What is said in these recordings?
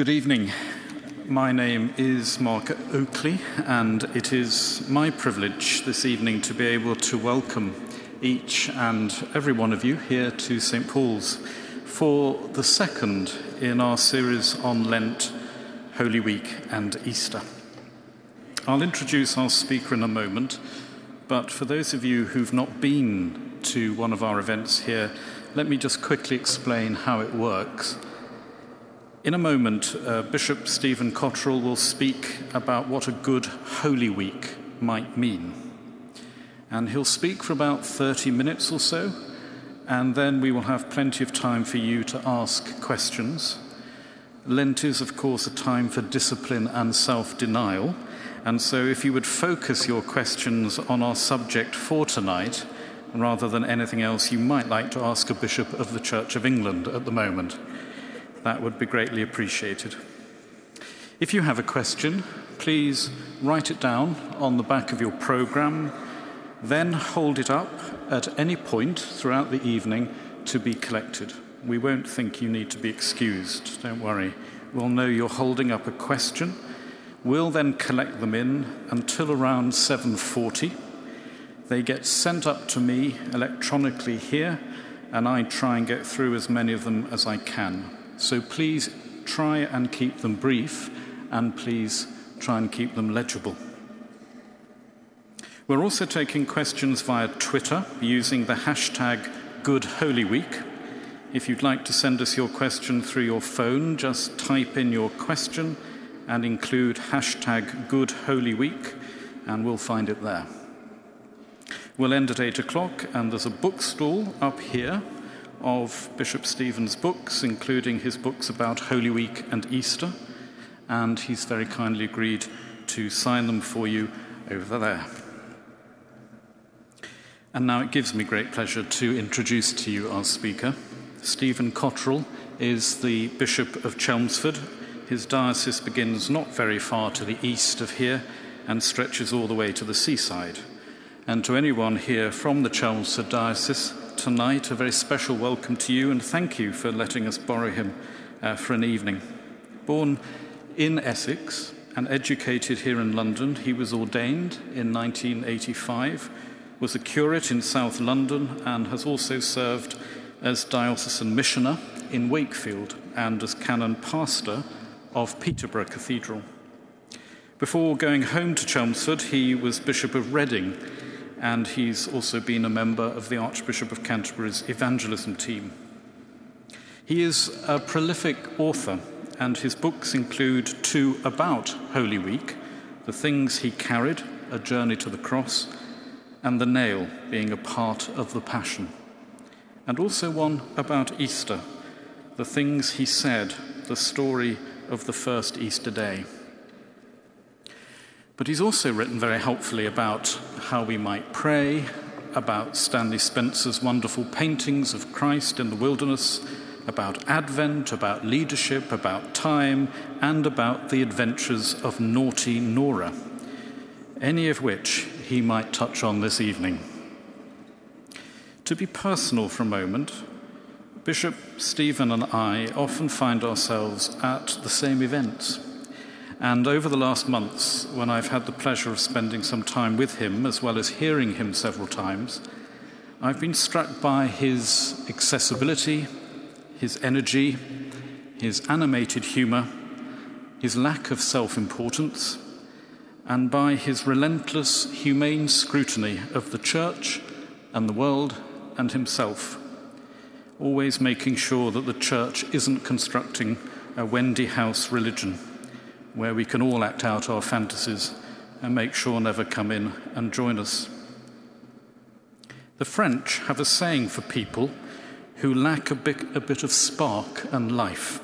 Good evening. My name is Mark Oakley, and it is my privilege this evening to be able to welcome each and every one of you here to St. Paul's for the second in our series on Lent, Holy Week, and Easter. I'll introduce our speaker in a moment, but for those of you who've not been to one of our events here, let me just quickly explain how it works. In a moment, uh, Bishop Stephen Cottrell will speak about what a good Holy Week might mean. And he'll speak for about 30 minutes or so, and then we will have plenty of time for you to ask questions. Lent is, of course, a time for discipline and self denial, and so if you would focus your questions on our subject for tonight, rather than anything else you might like to ask a bishop of the Church of England at the moment. That would be greatly appreciated. If you have a question, please write it down on the back of your program, then hold it up at any point throughout the evening to be collected. We won't think you need to be excused, don't worry. We'll know you're holding up a question. We'll then collect them in until around 7:40. They get sent up to me electronically here, and I try and get through as many of them as I can. So please try and keep them brief and please try and keep them legible. We're also taking questions via Twitter using the hashtag Good Holy Week. If you'd like to send us your question through your phone, just type in your question and include hashtag Good Holy Week, and we'll find it there. We'll end at 8 o'clock, and there's a bookstall up here of Bishop Stephen's books, including his books about Holy Week and Easter, and he's very kindly agreed to sign them for you over there. And now it gives me great pleasure to introduce to you our speaker. Stephen Cottrell is the Bishop of Chelmsford. His diocese begins not very far to the east of here and stretches all the way to the seaside. And to anyone here from the Chelmsford Diocese, tonight, a very special welcome to you and thank you for letting us borrow him uh, for an evening. Born in Essex and educated here in London, he was ordained in 1985, was a curate in South London, and has also served as diocesan missioner in Wakefield and as canon pastor of Peterborough Cathedral. Before going home to Chelmsford, he was Bishop of Reading and he's also been a member of the Archbishop of Canterbury's evangelism team. He is a prolific author, and his books include two about Holy Week The Things He Carried, A Journey to the Cross, and The Nail, being a part of the Passion, and also one about Easter The Things He Said, the story of the first Easter day. But he's also written very helpfully about how we might pray, about Stanley Spencer's wonderful paintings of Christ in the wilderness, about Advent, about leadership, about time, and about the adventures of naughty Nora, any of which he might touch on this evening. To be personal for a moment, Bishop Stephen and I often find ourselves at the same events. And over the last months, when I've had the pleasure of spending some time with him, as well as hearing him several times, I've been struck by his accessibility, his energy, his animated humour, his lack of self importance, and by his relentless, humane scrutiny of the church and the world and himself, always making sure that the church isn't constructing a Wendy House religion where we can all act out our fantasies and make sure never come in and join us. The French have a saying for people who lack a bit, a bit of spark and life,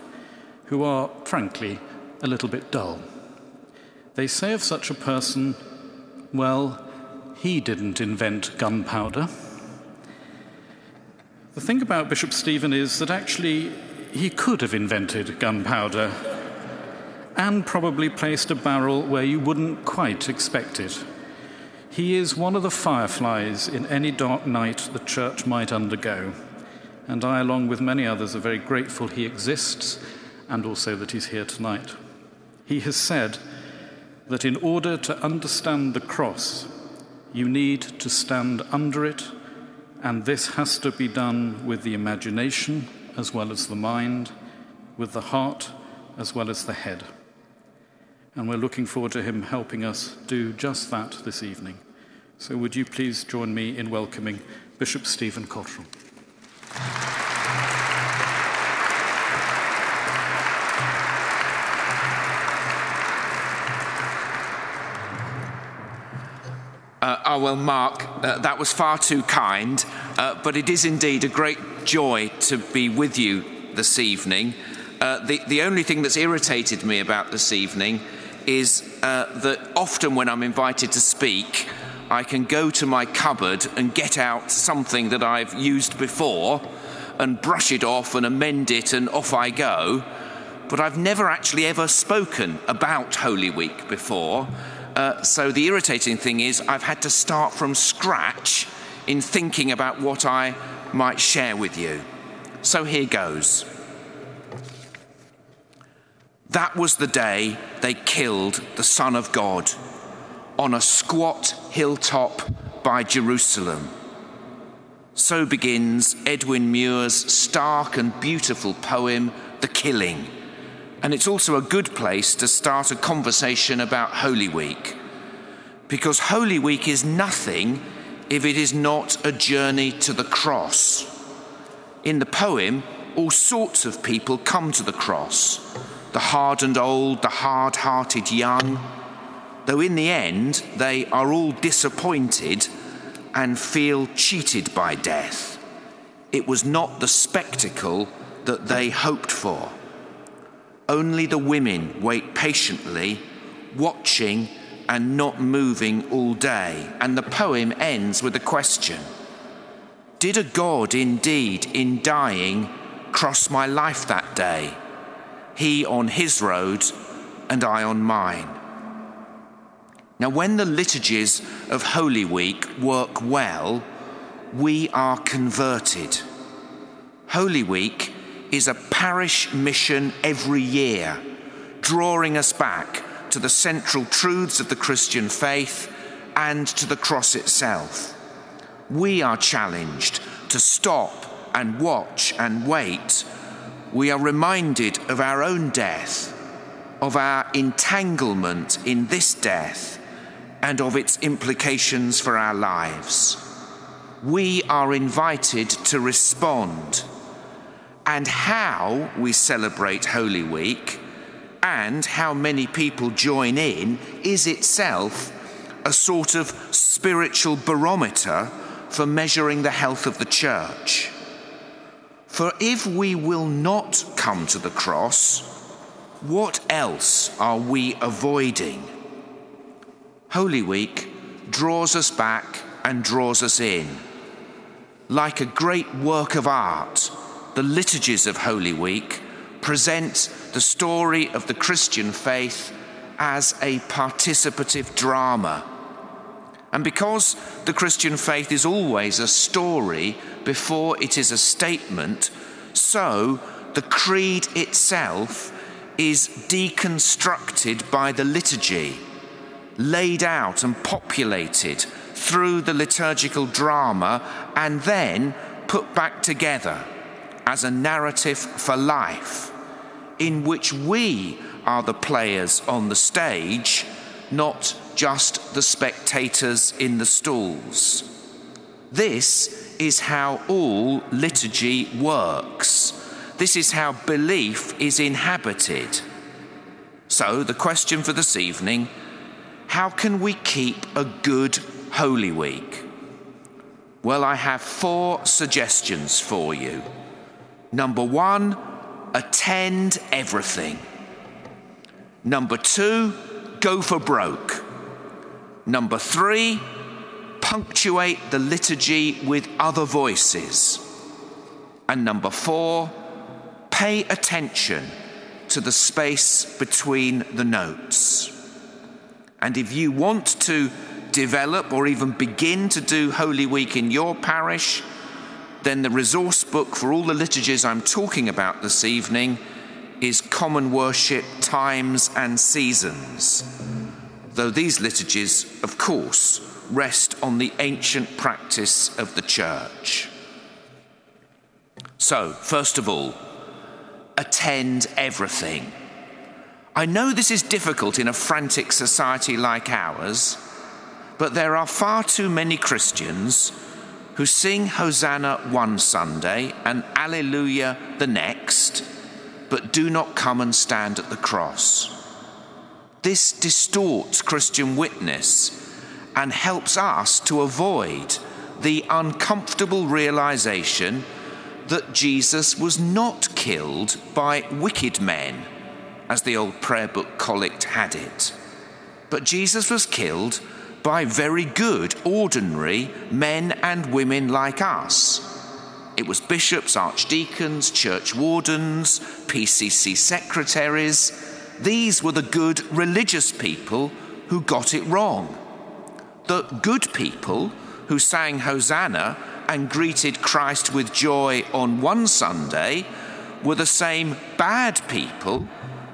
who are, frankly, a little bit dull. They say of such a person, well, he didn't invent gunpowder. The thing about Bishop Stephen is that actually he could have invented gunpowder and probably placed a barrel where you wouldn't quite expect it. He is one of the fireflies in any dark night the church might undergo, and I, along with many others, are very grateful he exists and also that he's here tonight. He has said that in order to understand the cross, you need to stand under it, and this has to be done with the imagination as well as the mind, with the heart as well as the head. And we're looking forward to him helping us do just that this evening. So, would you please join me in welcoming Bishop Stephen Cottrell? Uh, oh, well, Mark, uh, that was far too kind, uh, but it is indeed a great joy to be with you this evening. Uh, the, the only thing that's irritated me about this evening is uh, that often when I'm invited to speak, I can go to my cupboard and get out something that I've used before and brush it off and amend it, and off I go. But I've never actually ever spoken about Holy Week before. Uh, so the irritating thing is, I've had to start from scratch in thinking about what I might share with you. So here goes. That was the day they killed the Son of God on a squat hilltop by Jerusalem. So begins Edwin Muir's stark and beautiful poem, The Killing and it's also a good place to start a conversation about Holy Week. Because Holy Week is nothing if it is not a journey to the cross. In the poem, all sorts of people come to the cross the hardened old, the hard hearted young, though in the end they are all disappointed and feel cheated by death. It was not the spectacle that they hoped for. Only the women wait patiently, watching and not moving all day. And the poem ends with a question Did a God indeed, in dying, cross my life that day? He on his road, and I on mine. Now, when the liturgies of Holy Week work well, we are converted. Holy Week is a parish mission every year, drawing us back to the central truths of the Christian faith and to the cross itself. We are challenged to stop and watch and wait. We are reminded of our own death, of our entanglement in this death, and of its implications for our lives. We are invited to respond and how we celebrate Holy Week and how many people join in is itself a sort of spiritual barometer for measuring the health of the church. For if we will not come to the cross, what else are we avoiding? Holy Week draws us back and draws us in. Like a great work of art, the liturgies of Holy Week present the story of the Christian faith as a participative drama. And because the Christian faith is always a story before it is a statement, so the creed itself is deconstructed by the liturgy, laid out and populated through the liturgical drama, and then put back together as a narrative for life in which we are the players on the stage, not just the spectators in the stalls. This is how all liturgy works. This is how belief is inhabited. So, the question for this evening how can we keep a good Holy Week? Well, I have four suggestions for you. Number one, attend everything. Number two, go for broke. Number three, punctuate the liturgy with other voices. And number four, pay attention to the space between the notes. And if you want to develop or even begin to do Holy Week in your parish, then the resource book for all the liturgies I'm talking about this evening is common worship, times, and seasons, though these liturgies, of course, rest on the ancient practice of the Church. So, first of all, attend everything. I know this is difficult in a frantic society like ours, but there are far too many Christians who sing Hosanna one Sunday and Alleluia the next, but do not come and stand at the cross. This distorts Christian witness and helps us to avoid the uncomfortable realization that Jesus was not killed by wicked men, as the old prayer book collect had it, but Jesus was killed by very good, ordinary men and women like us. It was bishops, archdeacons, church wardens, PCC secretaries. These were the good religious people who got it wrong. The good people who sang Hosanna and greeted Christ with joy on one Sunday were the same bad people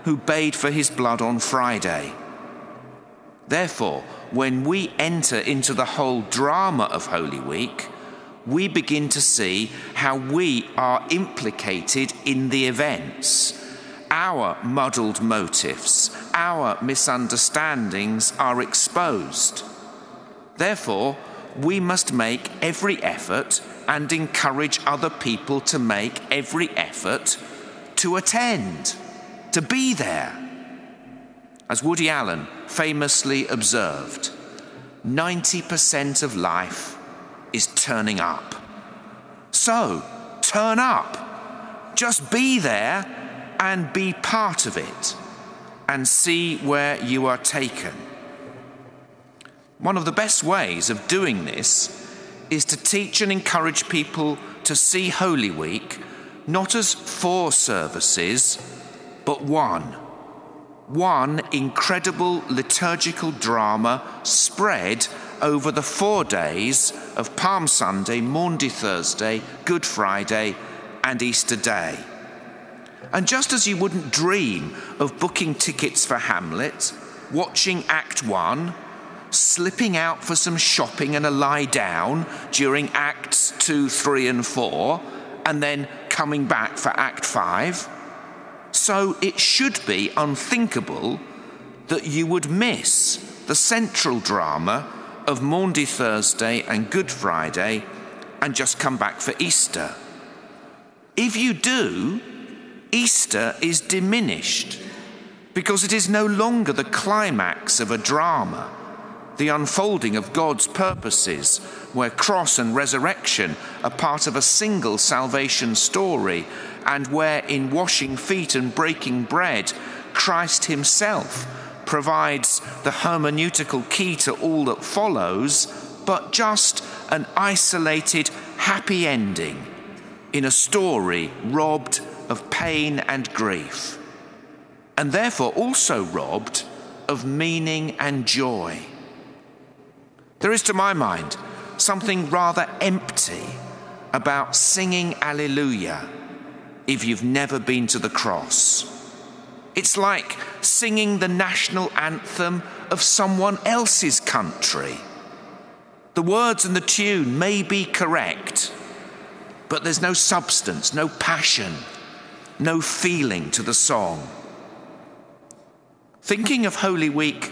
who bade for his blood on Friday. Therefore, when we enter into the whole drama of Holy Week, we begin to see how we are implicated in the events. Our muddled motives, our misunderstandings are exposed. Therefore, we must make every effort and encourage other people to make every effort to attend, to be there. As Woody Allen famously observed, 90% of life is turning up. So, turn up. Just be there and be part of it and see where you are taken. One of the best ways of doing this is to teach and encourage people to see Holy Week not as four services, but one. One incredible liturgical drama spread over the four days of Palm Sunday, Maundy Thursday, Good Friday, and Easter Day. And just as you wouldn't dream of booking tickets for Hamlet, watching Act One, slipping out for some shopping and a lie down during Acts 2, 3, and 4, and then coming back for Act 5. So it should be unthinkable that you would miss the central drama of Maundy Thursday and Good Friday and just come back for Easter. If you do, Easter is diminished because it is no longer the climax of a drama the unfolding of God's purposes, where cross and resurrection are part of a single salvation story, and where in washing feet and breaking bread, Christ Himself provides the hermeneutical key to all that follows, but just an isolated, happy ending in a story robbed of pain and grief, and therefore also robbed of meaning and joy. There is, to my mind, something rather empty about singing Alleluia if you've never been to the cross. It's like singing the national anthem of someone else's country. The words and the tune may be correct, but there's no substance, no passion, no feeling to the song. Thinking of Holy Week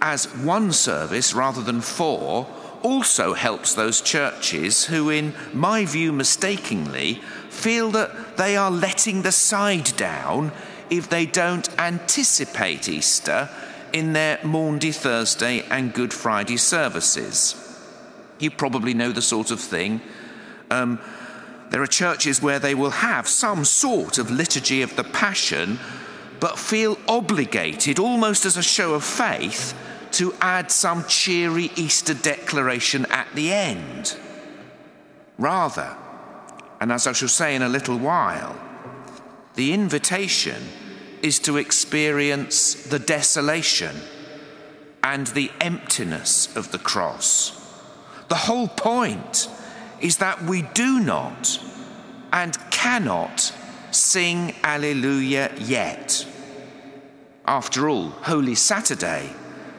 as one service rather than four also helps those churches who, in my view mistakenly, feel that they are letting the side down if they don't anticipate Easter in their Maundy Thursday and Good Friday services. You probably know the sort of thing. Um, there are churches where they will have some sort of liturgy of the Passion, but feel obligated, almost as a show of faith, to add some cheery Easter declaration at the end. Rather, and as I shall say in a little while, the invitation is to experience the desolation and the emptiness of the cross. The whole point is that we do not and cannot sing Alleluia yet. After all, Holy Saturday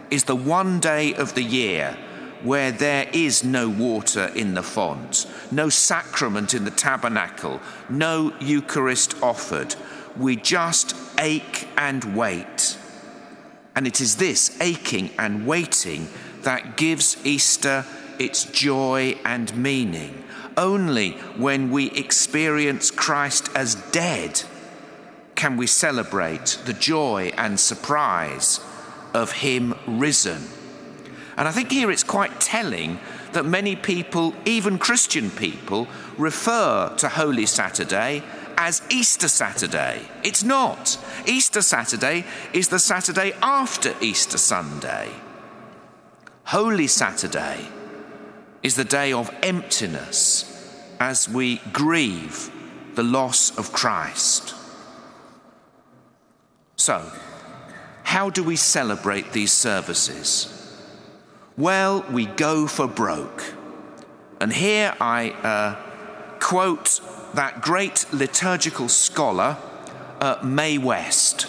is the one day of the year where there is no water in the font, no sacrament in the tabernacle, no Eucharist offered. We just ache and wait. And it is this aching and waiting that gives Easter its joy and meaning. Only when we experience Christ as dead can we celebrate the joy and surprise of Him risen. And I think here it's quite telling that many people, even Christian people, refer to Holy Saturday as Easter Saturday. It's not. Easter Saturday is the Saturday after Easter Sunday. Holy Saturday is the day of emptiness as we grieve the loss of Christ. So, how do we celebrate these services? Well, we go for broke. And here I uh, quote that great liturgical scholar, uh, Mae West,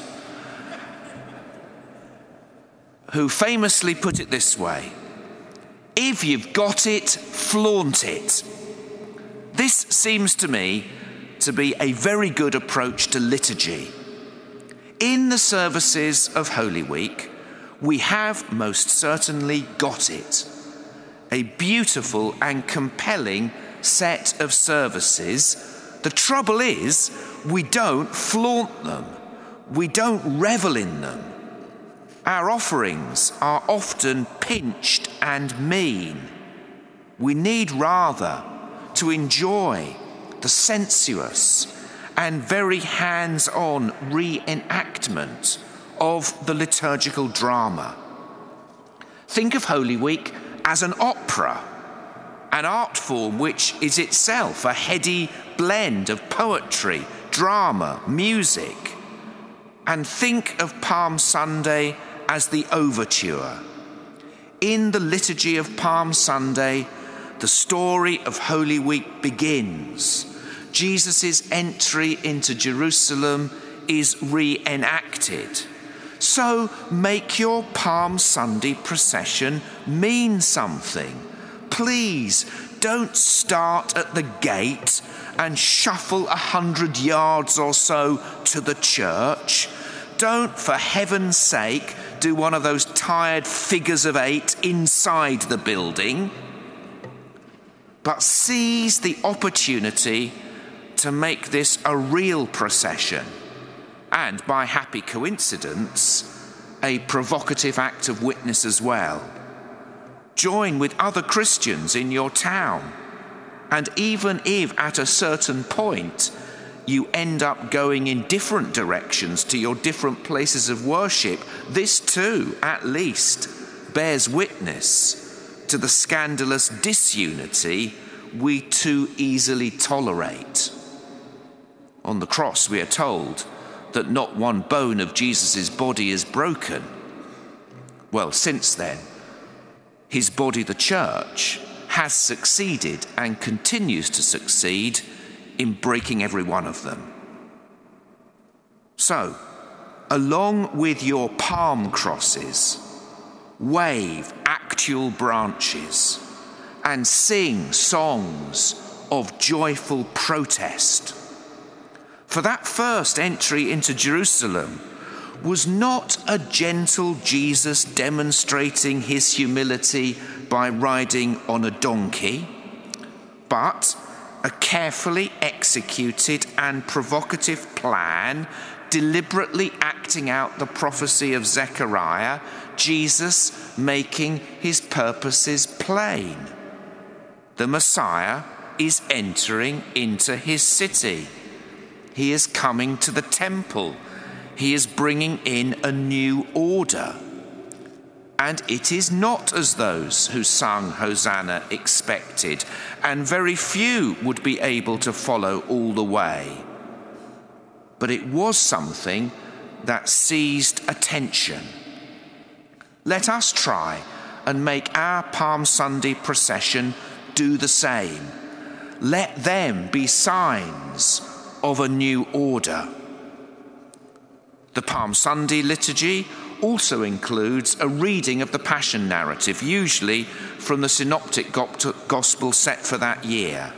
who famously put it this way If you've got it, flaunt it. This seems to me to be a very good approach to liturgy. In the services of Holy Week, we have most certainly got it. A beautiful and compelling set of services. The trouble is, we don't flaunt them, we don't revel in them. Our offerings are often pinched and mean. We need rather to enjoy the sensuous and very hands on reenactment of the liturgical drama. Think of Holy Week as an opera, an art form which is itself a heady blend of poetry, drama, music. And think of Palm Sunday as the overture. In the liturgy of Palm Sunday, the story of Holy Week begins. Jesus' entry into Jerusalem is reenacted. So make your Palm Sunday procession mean something. Please don't start at the gate and shuffle a hundred yards or so to the church. Don't, for heaven's sake, do one of those tired figures of eight inside the building. But seize the opportunity to make this a real procession and by happy coincidence, a provocative act of witness as well. Join with other Christians in your town, and even if at a certain point you end up going in different directions to your different places of worship, this too, at least, bears witness to the scandalous disunity we too easily tolerate. On the cross, we are told that not one bone of Jesus' body is broken. Well, since then, his body, the church, has succeeded and continues to succeed in breaking every one of them. So, along with your palm crosses, wave actual branches and sing songs of joyful protest for that first entry into Jerusalem was not a gentle Jesus demonstrating his humility by riding on a donkey, but a carefully executed and provocative plan deliberately acting out the prophecy of Zechariah, Jesus making his purposes plain. The Messiah is entering into his city. He is coming to the temple. He is bringing in a new order. And it is not as those who sung Hosanna expected, and very few would be able to follow all the way. But it was something that seized attention. Let us try and make our Palm Sunday procession do the same. Let them be signs of a new order. The Palm Sunday liturgy also includes a reading of the Passion narrative, usually from the Synoptic Gospel set for that year.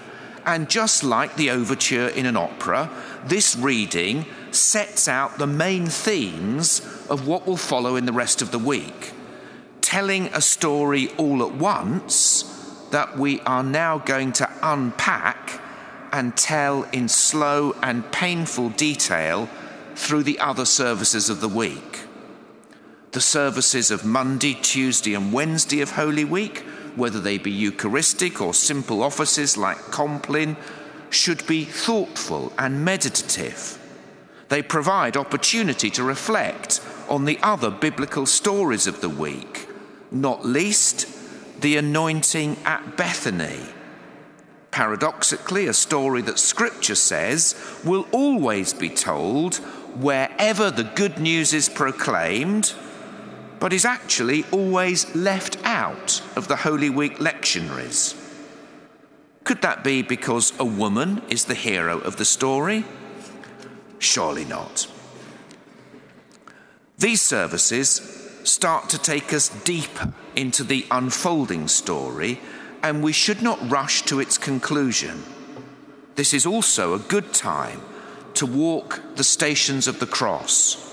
And just like the overture in an opera, this reading sets out the main themes of what will follow in the rest of the week, telling a story all at once that we are now going to unpack and tell in slow and painful detail through the other services of the week. The services of Monday, Tuesday, and Wednesday of Holy Week, whether they be Eucharistic or simple offices like Compline, should be thoughtful and meditative. They provide opportunity to reflect on the other biblical stories of the week, not least the anointing at Bethany. Paradoxically, a story that Scripture says will always be told wherever the good news is proclaimed, but is actually always left out of the Holy Week lectionaries. Could that be because a woman is the hero of the story? Surely not. These services start to take us deeper into the unfolding story, and we should not rush to its conclusion. This is also a good time to walk the stations of the cross,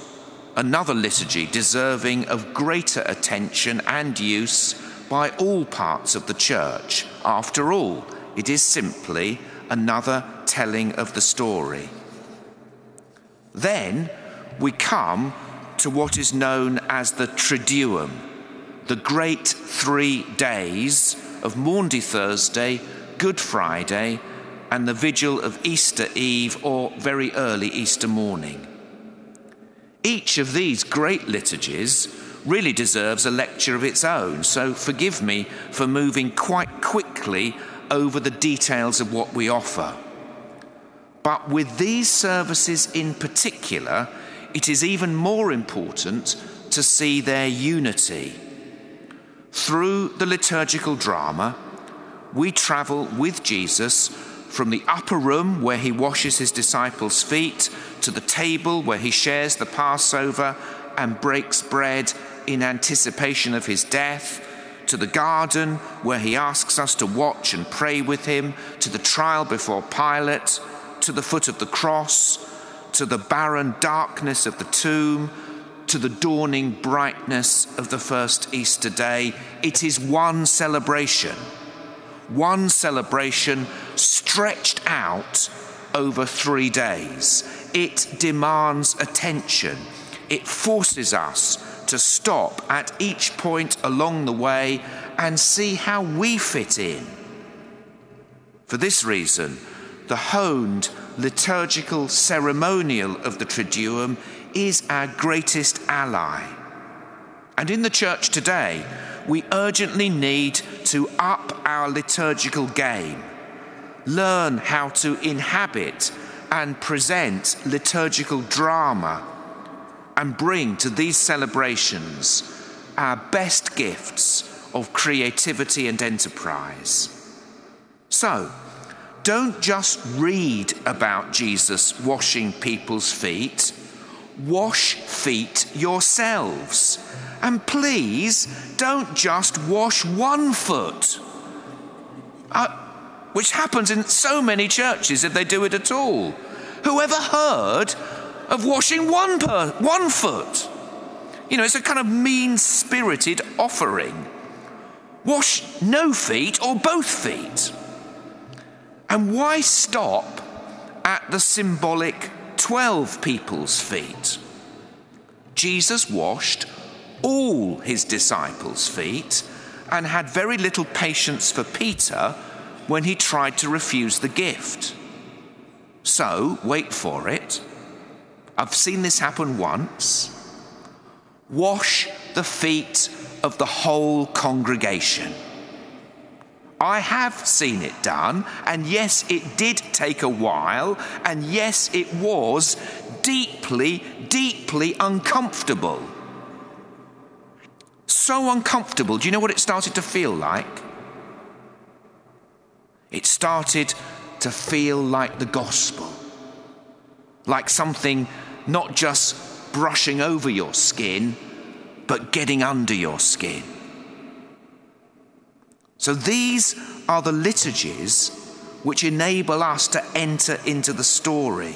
another liturgy deserving of greater attention and use by all parts of the church. After all, it is simply another telling of the story. Then we come to what is known as the Triduum, the great three days of Maundy Thursday, Good Friday, and the vigil of Easter Eve or very early Easter morning. Each of these great liturgies really deserves a lecture of its own, so forgive me for moving quite quickly over the details of what we offer. But with these services in particular, it is even more important to see their unity. Through the liturgical drama, we travel with Jesus from the upper room where he washes his disciples' feet to the table where he shares the Passover and breaks bread in anticipation of his death, to the garden where he asks us to watch and pray with him, to the trial before Pilate, to the foot of the cross, to the barren darkness of the tomb, to the dawning brightness of the first Easter day. It is one celebration one celebration stretched out over three days. It demands attention. It forces us to stop at each point along the way and see how we fit in. For this reason, the honed liturgical ceremonial of the Triduum is our greatest ally. And in the church today, we urgently need to up our liturgical game, learn how to inhabit and present liturgical drama, and bring to these celebrations our best gifts of creativity and enterprise. So, don't just read about Jesus washing people's feet, wash feet yourselves and please don't just wash one foot, uh, which happens in so many churches if they do it at all. Whoever heard of washing one, per, one foot? You know, it's a kind of mean spirited offering. Wash no feet or both feet. And why stop at the symbolic 12 people's feet? Jesus washed all his disciples' feet and had very little patience for Peter when he tried to refuse the gift. So, wait for it. I've seen this happen once. Wash the feet of the whole congregation. I have seen it done, and yes, it did take a while, and yes, it was deeply, deeply uncomfortable so uncomfortable. Do you know what it started to feel like? It started to feel like the gospel. like something not just brushing over your skin, but getting under your skin. So these are the liturgies which enable us to enter into the story.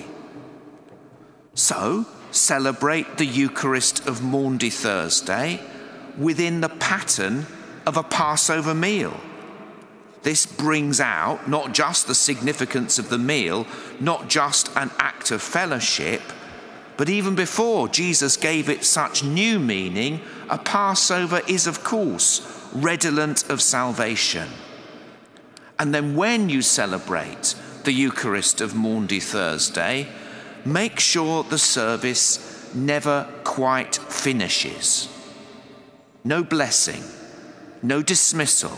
So, celebrate the Eucharist of Maundy Thursday within the pattern of a Passover meal. This brings out not just the significance of the meal, not just an act of fellowship, but even before Jesus gave it such new meaning, a Passover is, of course, redolent of salvation. And then when you celebrate the Eucharist of Maundy Thursday, make sure the service never quite finishes. No blessing, no dismissal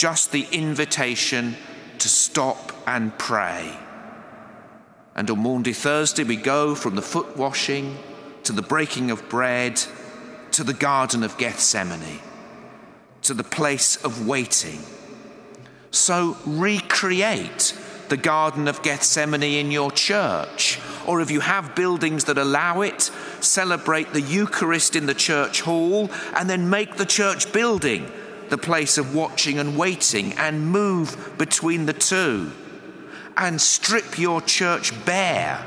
just the invitation to stop and pray. And on Maundy Thursday, we go from the foot washing to the breaking of bread to the Garden of Gethsemane, to the place of waiting. So recreate the Garden of Gethsemane in your church. Or if you have buildings that allow it, celebrate the Eucharist in the church hall and then make the church building the place of watching and waiting and move between the two. And strip your church bare.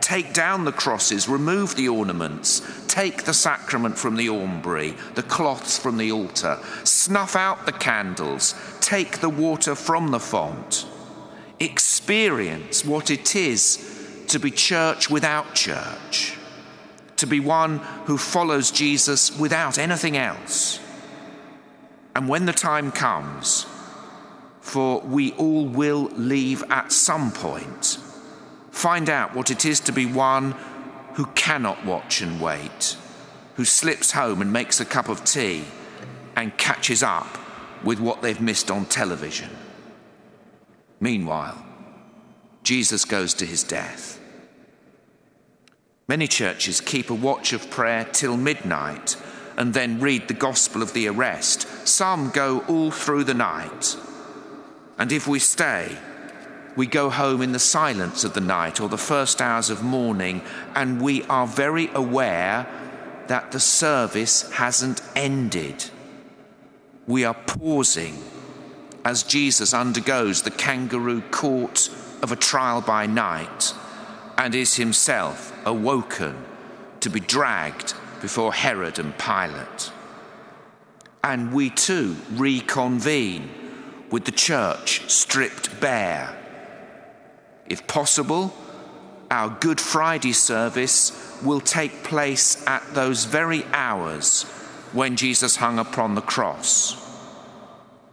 Take down the crosses, remove the ornaments, take the sacrament from the aumbry, the cloths from the altar, snuff out the candles, take the water from the font. Experience what it is to be church without church, to be one who follows Jesus without anything else and when the time comes, for we all will leave at some point, find out what it is to be one who cannot watch and wait, who slips home and makes a cup of tea and catches up with what they've missed on television. Meanwhile, Jesus goes to his death. Many churches keep a watch of prayer till midnight and then read the gospel of the arrest. Some go all through the night. And if we stay, we go home in the silence of the night or the first hours of morning, and we are very aware that the service hasn't ended. We are pausing as Jesus undergoes the kangaroo court of a trial by night and is himself awoken to be dragged before Herod and Pilate. And we too reconvene with the church stripped bare. If possible, our Good Friday service will take place at those very hours when Jesus hung upon the cross.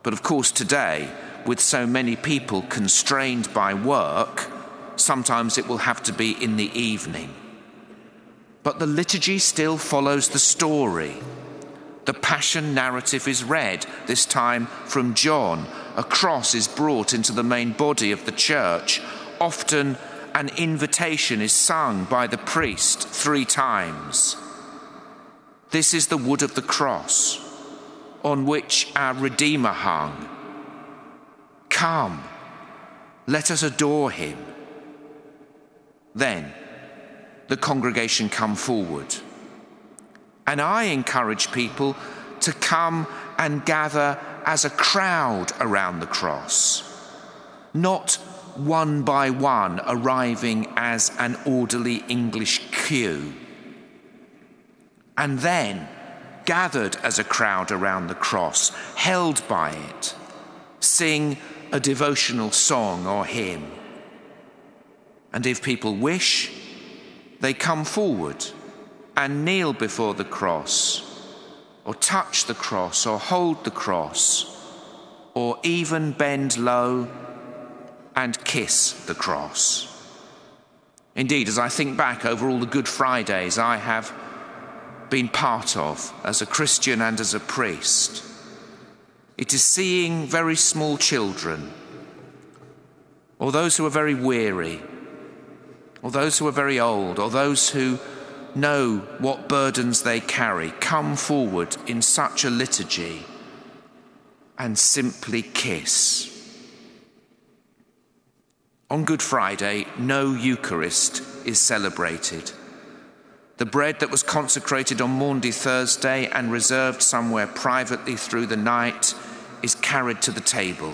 But of course, today, with so many people constrained by work, sometimes it will have to be in the evening. But the liturgy still follows the story. The passion narrative is read, this time from John. A cross is brought into the main body of the church. Often an invitation is sung by the priest three times. This is the wood of the cross on which our Redeemer hung. Come, let us adore him. Then, the congregation come forward. And I encourage people to come and gather as a crowd around the cross, not one by one arriving as an orderly English queue. And then gathered as a crowd around the cross, held by it, sing a devotional song or hymn. And if people wish, they come forward and kneel before the cross, or touch the cross, or hold the cross, or even bend low and kiss the cross. Indeed, as I think back over all the Good Fridays I have been part of as a Christian and as a priest, it is seeing very small children, or those who are very weary, or those who are very old, or those who know what burdens they carry, come forward in such a liturgy and simply kiss. On Good Friday, no Eucharist is celebrated. The bread that was consecrated on Maundy Thursday and reserved somewhere privately through the night is carried to the table.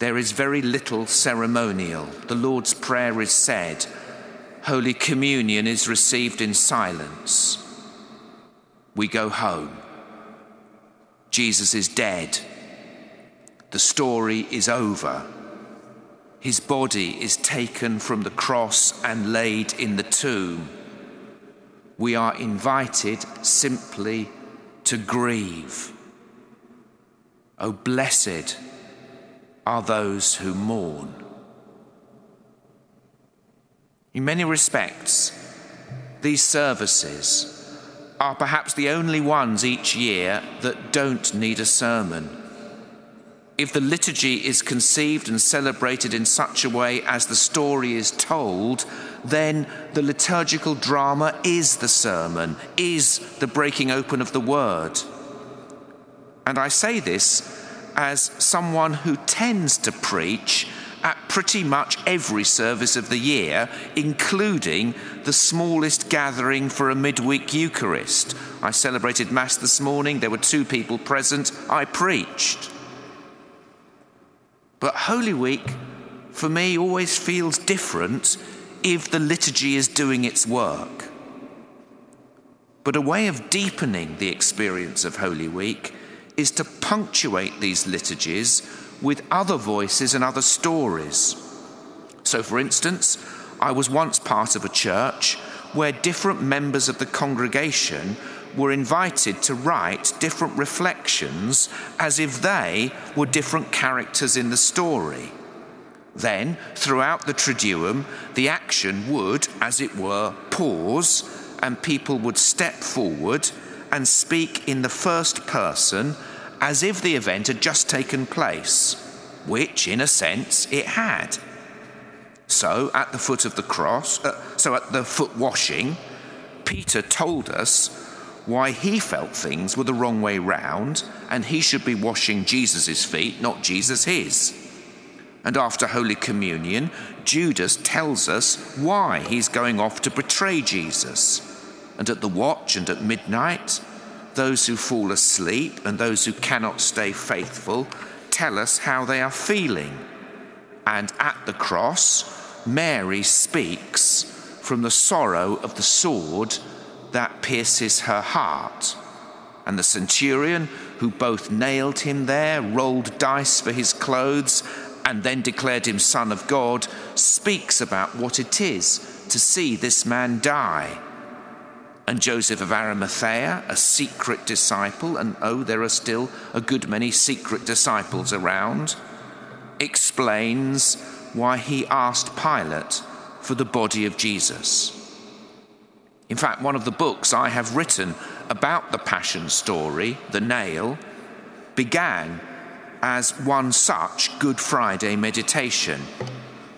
There is very little ceremonial. The Lord's Prayer is said. Holy Communion is received in silence. We go home. Jesus is dead. The story is over. His body is taken from the cross and laid in the tomb. We are invited simply to grieve. Oh, blessed are those who mourn. In many respects, these services are perhaps the only ones each year that don't need a sermon. If the liturgy is conceived and celebrated in such a way as the story is told, then the liturgical drama is the sermon, is the breaking open of the word. And I say this as someone who tends to preach at pretty much every service of the year, including the smallest gathering for a midweek Eucharist. I celebrated Mass this morning, there were two people present, I preached. But Holy Week, for me, always feels different if the liturgy is doing its work. But a way of deepening the experience of Holy Week is to punctuate these liturgies with other voices and other stories. So, for instance, I was once part of a church where different members of the congregation were invited to write different reflections as if they were different characters in the story. Then, throughout the Triduum, the action would, as it were, pause, and people would step forward and speak in the first person as if the event had just taken place, which, in a sense, it had. So, at the foot of the cross, uh, so at the foot washing, Peter told us why he felt things were the wrong way round and he should be washing Jesus' feet, not Jesus his. And after Holy Communion, Judas tells us why he's going off to betray Jesus. And at the watch and at midnight, those who fall asleep and those who cannot stay faithful tell us how they are feeling. And at the cross, Mary speaks from the sorrow of the sword that pierces her heart. And the centurion, who both nailed him there, rolled dice for his clothes, and then declared him Son of God, speaks about what it is to see this man die. And Joseph of Arimathea, a secret disciple, and oh, there are still a good many secret disciples around, explains why he asked Pilate for the body of Jesus. In fact, one of the books I have written about the Passion story, The Nail, began as one such Good Friday meditation,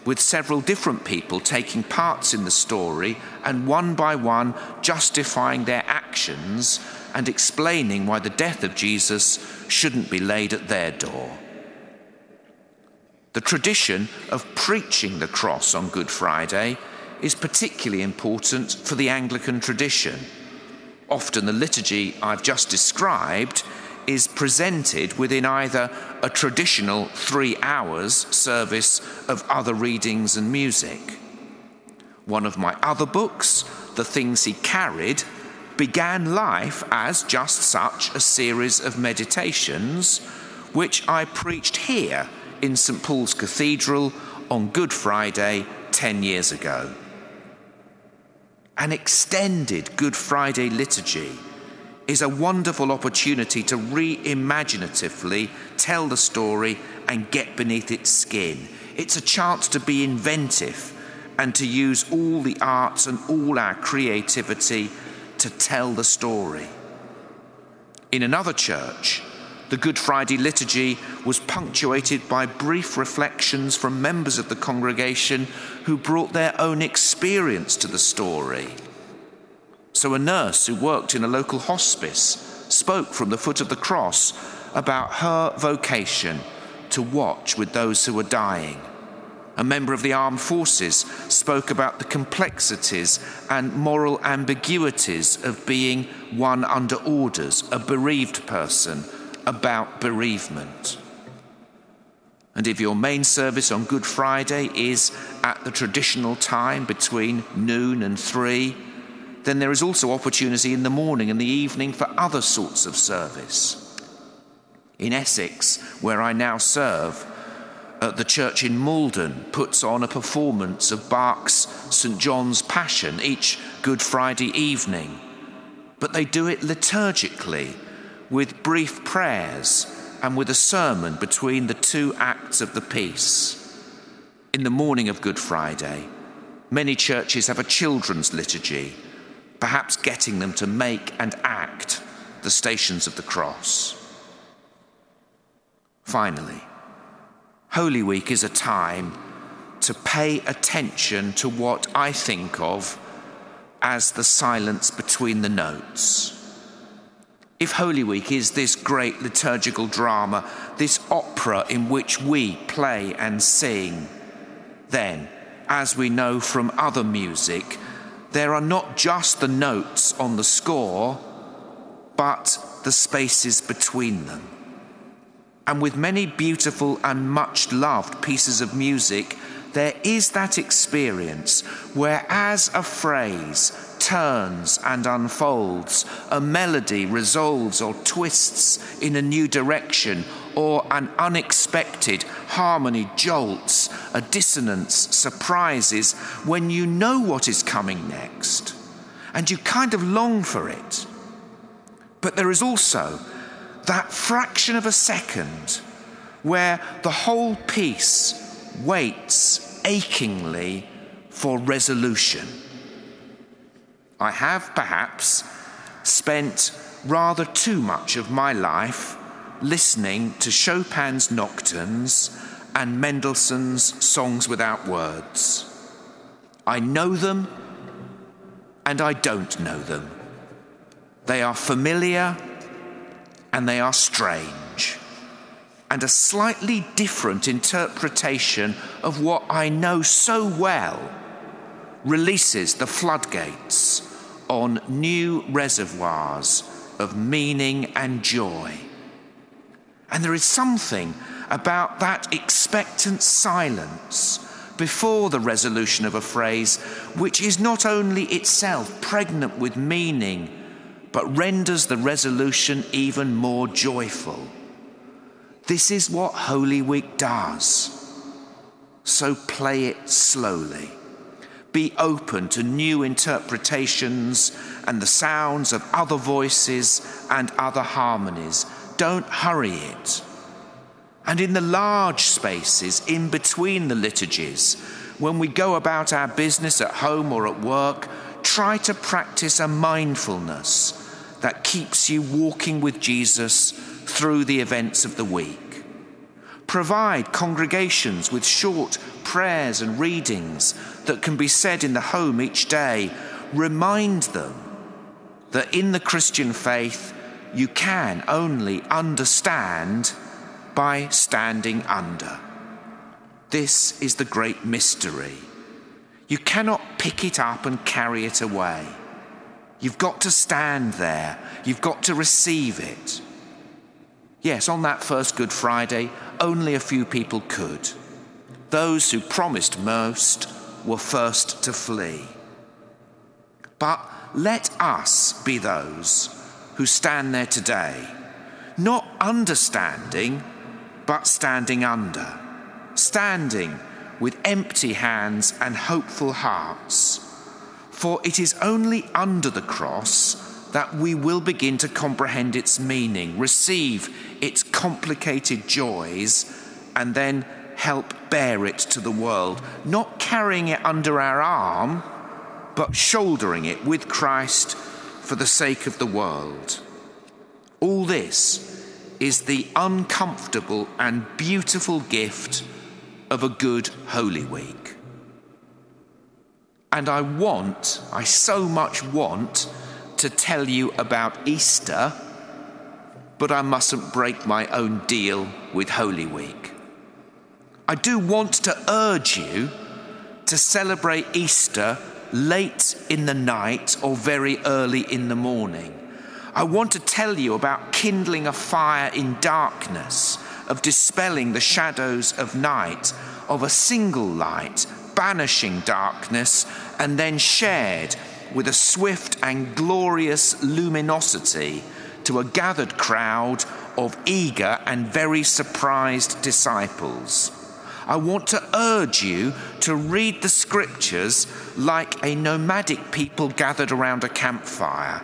with several different people taking parts in the story and one by one justifying their actions and explaining why the death of Jesus shouldn't be laid at their door. The tradition of preaching the cross on Good Friday is particularly important for the Anglican tradition. Often the liturgy I've just described is presented within either a traditional three hours service of other readings and music. One of my other books, The Things He Carried, began life as just such a series of meditations, which I preached here in St Paul's Cathedral on Good Friday 10 years ago an extended Good Friday liturgy is a wonderful opportunity to reimaginatively tell the story and get beneath its skin. It's a chance to be inventive and to use all the arts and all our creativity to tell the story. In another church, the Good Friday liturgy was punctuated by brief reflections from members of the congregation who brought their own experience to the story. So, a nurse who worked in a local hospice spoke from the foot of the cross about her vocation to watch with those who were dying. A member of the armed forces spoke about the complexities and moral ambiguities of being one under orders, a bereaved person, about bereavement. And if your main service on Good Friday is at the traditional time between noon and three, then there is also opportunity in the morning and the evening for other sorts of service. In Essex, where I now serve, uh, the church in Maldon puts on a performance of Bach's St. John's Passion each Good Friday evening. But they do it liturgically with brief prayers and with a sermon between the two acts of the piece. In the morning of Good Friday, many churches have a children's liturgy, perhaps getting them to make and act the stations of the cross. Finally, Holy Week is a time to pay attention to what I think of as the silence between the notes. If Holy Week is this great liturgical drama, this opera in which we play and sing, then, as we know from other music, there are not just the notes on the score, but the spaces between them. And with many beautiful and much loved pieces of music, there is that experience where, as a phrase turns and unfolds, a melody resolves or twists in a new direction, or an unexpected harmony jolts, a dissonance surprises when you know what is coming next, and you kind of long for it. But there is also that fraction of a second where the whole piece waits achingly for resolution. I have perhaps spent rather too much of my life listening to Chopin's nocturnes and Mendelssohn's songs without words. I know them and I don't know them. They are familiar and they are strange and a slightly different interpretation of what I know so well releases the floodgates on new reservoirs of meaning and joy. And there is something about that expectant silence before the resolution of a phrase which is not only itself pregnant with meaning, but renders the resolution even more joyful. This is what Holy Week does. So play it slowly. Be open to new interpretations and the sounds of other voices and other harmonies. Don't hurry it. And in the large spaces in between the liturgies, when we go about our business at home or at work, try to practice a mindfulness that keeps you walking with Jesus through the events of the week. Provide congregations with short prayers and readings that can be said in the home each day. Remind them that in the Christian faith, you can only understand by standing under. This is the great mystery. You cannot pick it up and carry it away. You've got to stand there. You've got to receive it. Yes, on that first Good Friday, only a few people could. Those who promised most were first to flee. But let us be those who stand there today, not understanding, but standing under, standing with empty hands and hopeful hearts. For it is only under the cross that we will begin to comprehend its meaning, receive its complicated joys, and then help bear it to the world, not carrying it under our arm, but shouldering it with Christ for the sake of the world. All this is the uncomfortable and beautiful gift of a good Holy Week. And I want, I so much want, to tell you about Easter, but I mustn't break my own deal with Holy Week. I do want to urge you to celebrate Easter late in the night or very early in the morning. I want to tell you about kindling a fire in darkness, of dispelling the shadows of night, of a single light, banishing darkness, and then shared with a swift and glorious luminosity to a gathered crowd of eager and very surprised disciples. I want to urge you to read the scriptures like a nomadic people gathered around a campfire.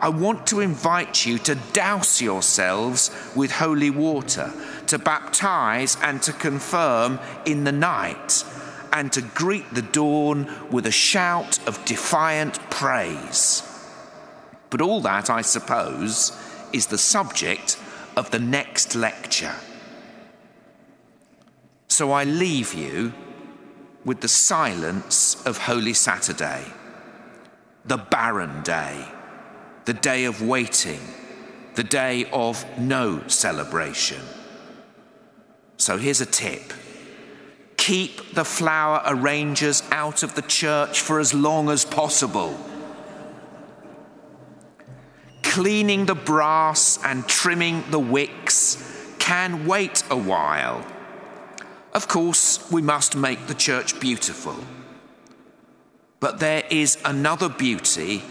I want to invite you to douse yourselves with holy water, to baptize and to confirm in the night, and to greet the dawn with a shout of defiant praise. But all that, I suppose, is the subject of the next lecture. So I leave you with the silence of Holy Saturday, the barren day, the day of waiting, the day of no celebration. So here's a tip keep the flower arrangers out of the church for as long as possible. Cleaning the brass and trimming the wicks can wait a while of course, we must make the church beautiful. But there is another beauty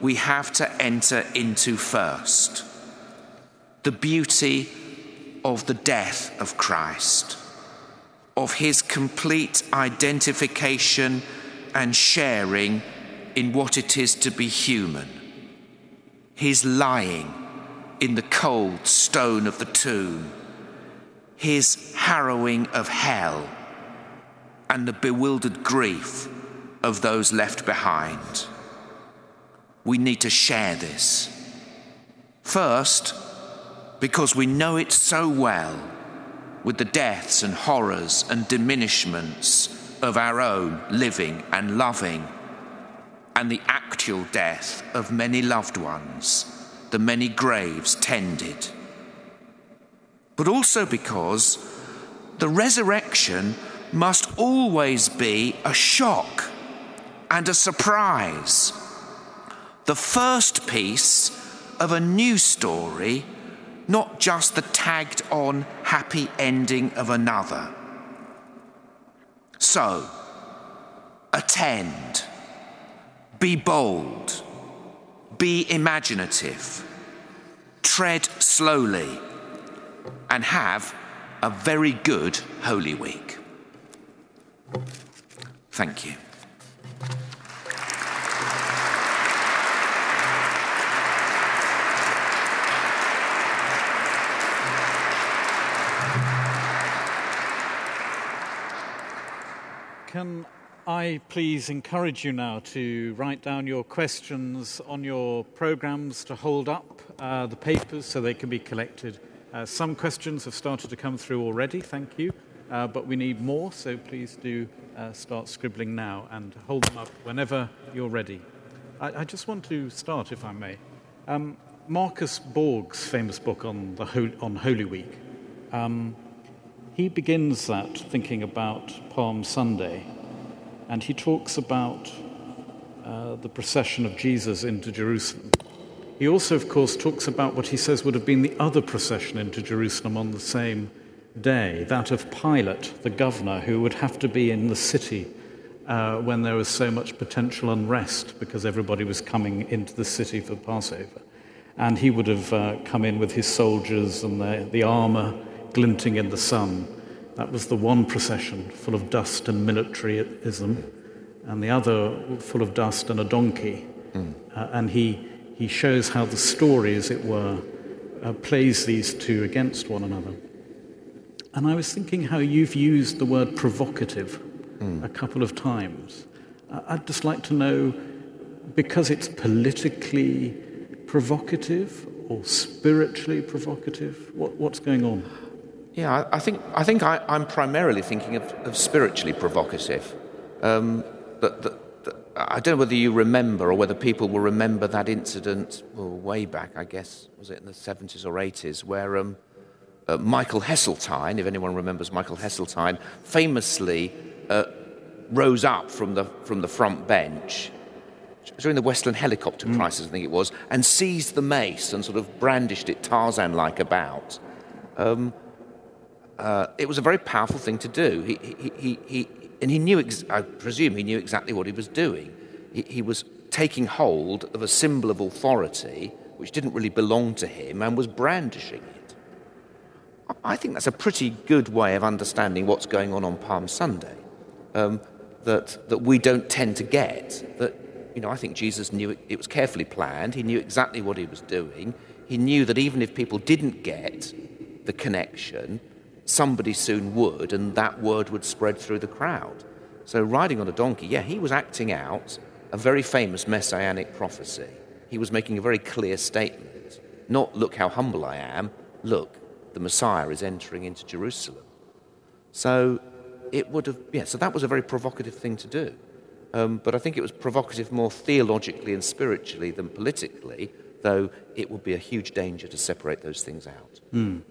we have to enter into first. The beauty of the death of Christ, of his complete identification and sharing in what it is to be human, his lying in the cold stone of the tomb his harrowing of hell and the bewildered grief of those left behind. We need to share this. First, because we know it so well with the deaths and horrors and diminishments of our own living and loving, and the actual death of many loved ones, the many graves tended but also because the resurrection must always be a shock and a surprise. The first piece of a new story, not just the tagged on happy ending of another. So, attend, be bold, be imaginative, tread slowly and have a very good Holy Week. Thank you. Can I please encourage you now to write down your questions on your programs to hold up uh, the papers so they can be collected uh, some questions have started to come through already, thank you, uh, but we need more, so please do uh, start scribbling now and hold them up whenever you're ready. I, I just want to start, if I may. Um, Marcus Borg's famous book on, the on Holy Week, um, he begins that thinking about Palm Sunday, and he talks about uh, the procession of Jesus into Jerusalem. He also, of course, talks about what he says would have been the other procession into Jerusalem on the same day, that of Pilate, the governor, who would have to be in the city uh, when there was so much potential unrest because everybody was coming into the city for Passover. And he would have uh, come in with his soldiers and the, the armor glinting in the sun. That was the one procession full of dust and militaryism, and the other full of dust and a donkey. Mm. Uh, and he he shows how the story, as it were, uh, plays these two against one another. And I was thinking how you've used the word provocative mm. a couple of times. I'd just like to know because it's politically provocative or spiritually provocative? What, what's going on? Yeah, I think, I think I, am primarily thinking of, of spiritually provocative. Um, but the, I don't know whether you remember or whether people will remember that incident well, way back, I guess, was it in the 70s or 80s, where um, uh, Michael Heseltine, if anyone remembers Michael Heseltine, famously uh, rose up from the, from the front bench during the Westland helicopter mm. crisis, I think it was, and seized the mace and sort of brandished it Tarzan like about. Um, uh, it was a very powerful thing to do. He, he, he, and he knew, I presume, he knew exactly what he was doing. He, he was taking hold of a symbol of authority which didn't really belong to him and was brandishing it. I think that's a pretty good way of understanding what's going on on Palm Sunday. Um, that, that we don't tend to get. That, you know, I think Jesus knew it, it was carefully planned. He knew exactly what he was doing. He knew that even if people didn't get the connection, somebody soon would, and that word would spread through the crowd. So, riding on a donkey, yeah, he was acting out a very famous messianic prophecy. He was making a very clear statement. Not, look how humble I am, look, the Messiah is entering into Jerusalem. So, it would have, yeah, so that was a very provocative thing to do. Um, but I think it was provocative more theologically and spiritually than politically, though it would be a huge danger to separate those things out. Mm.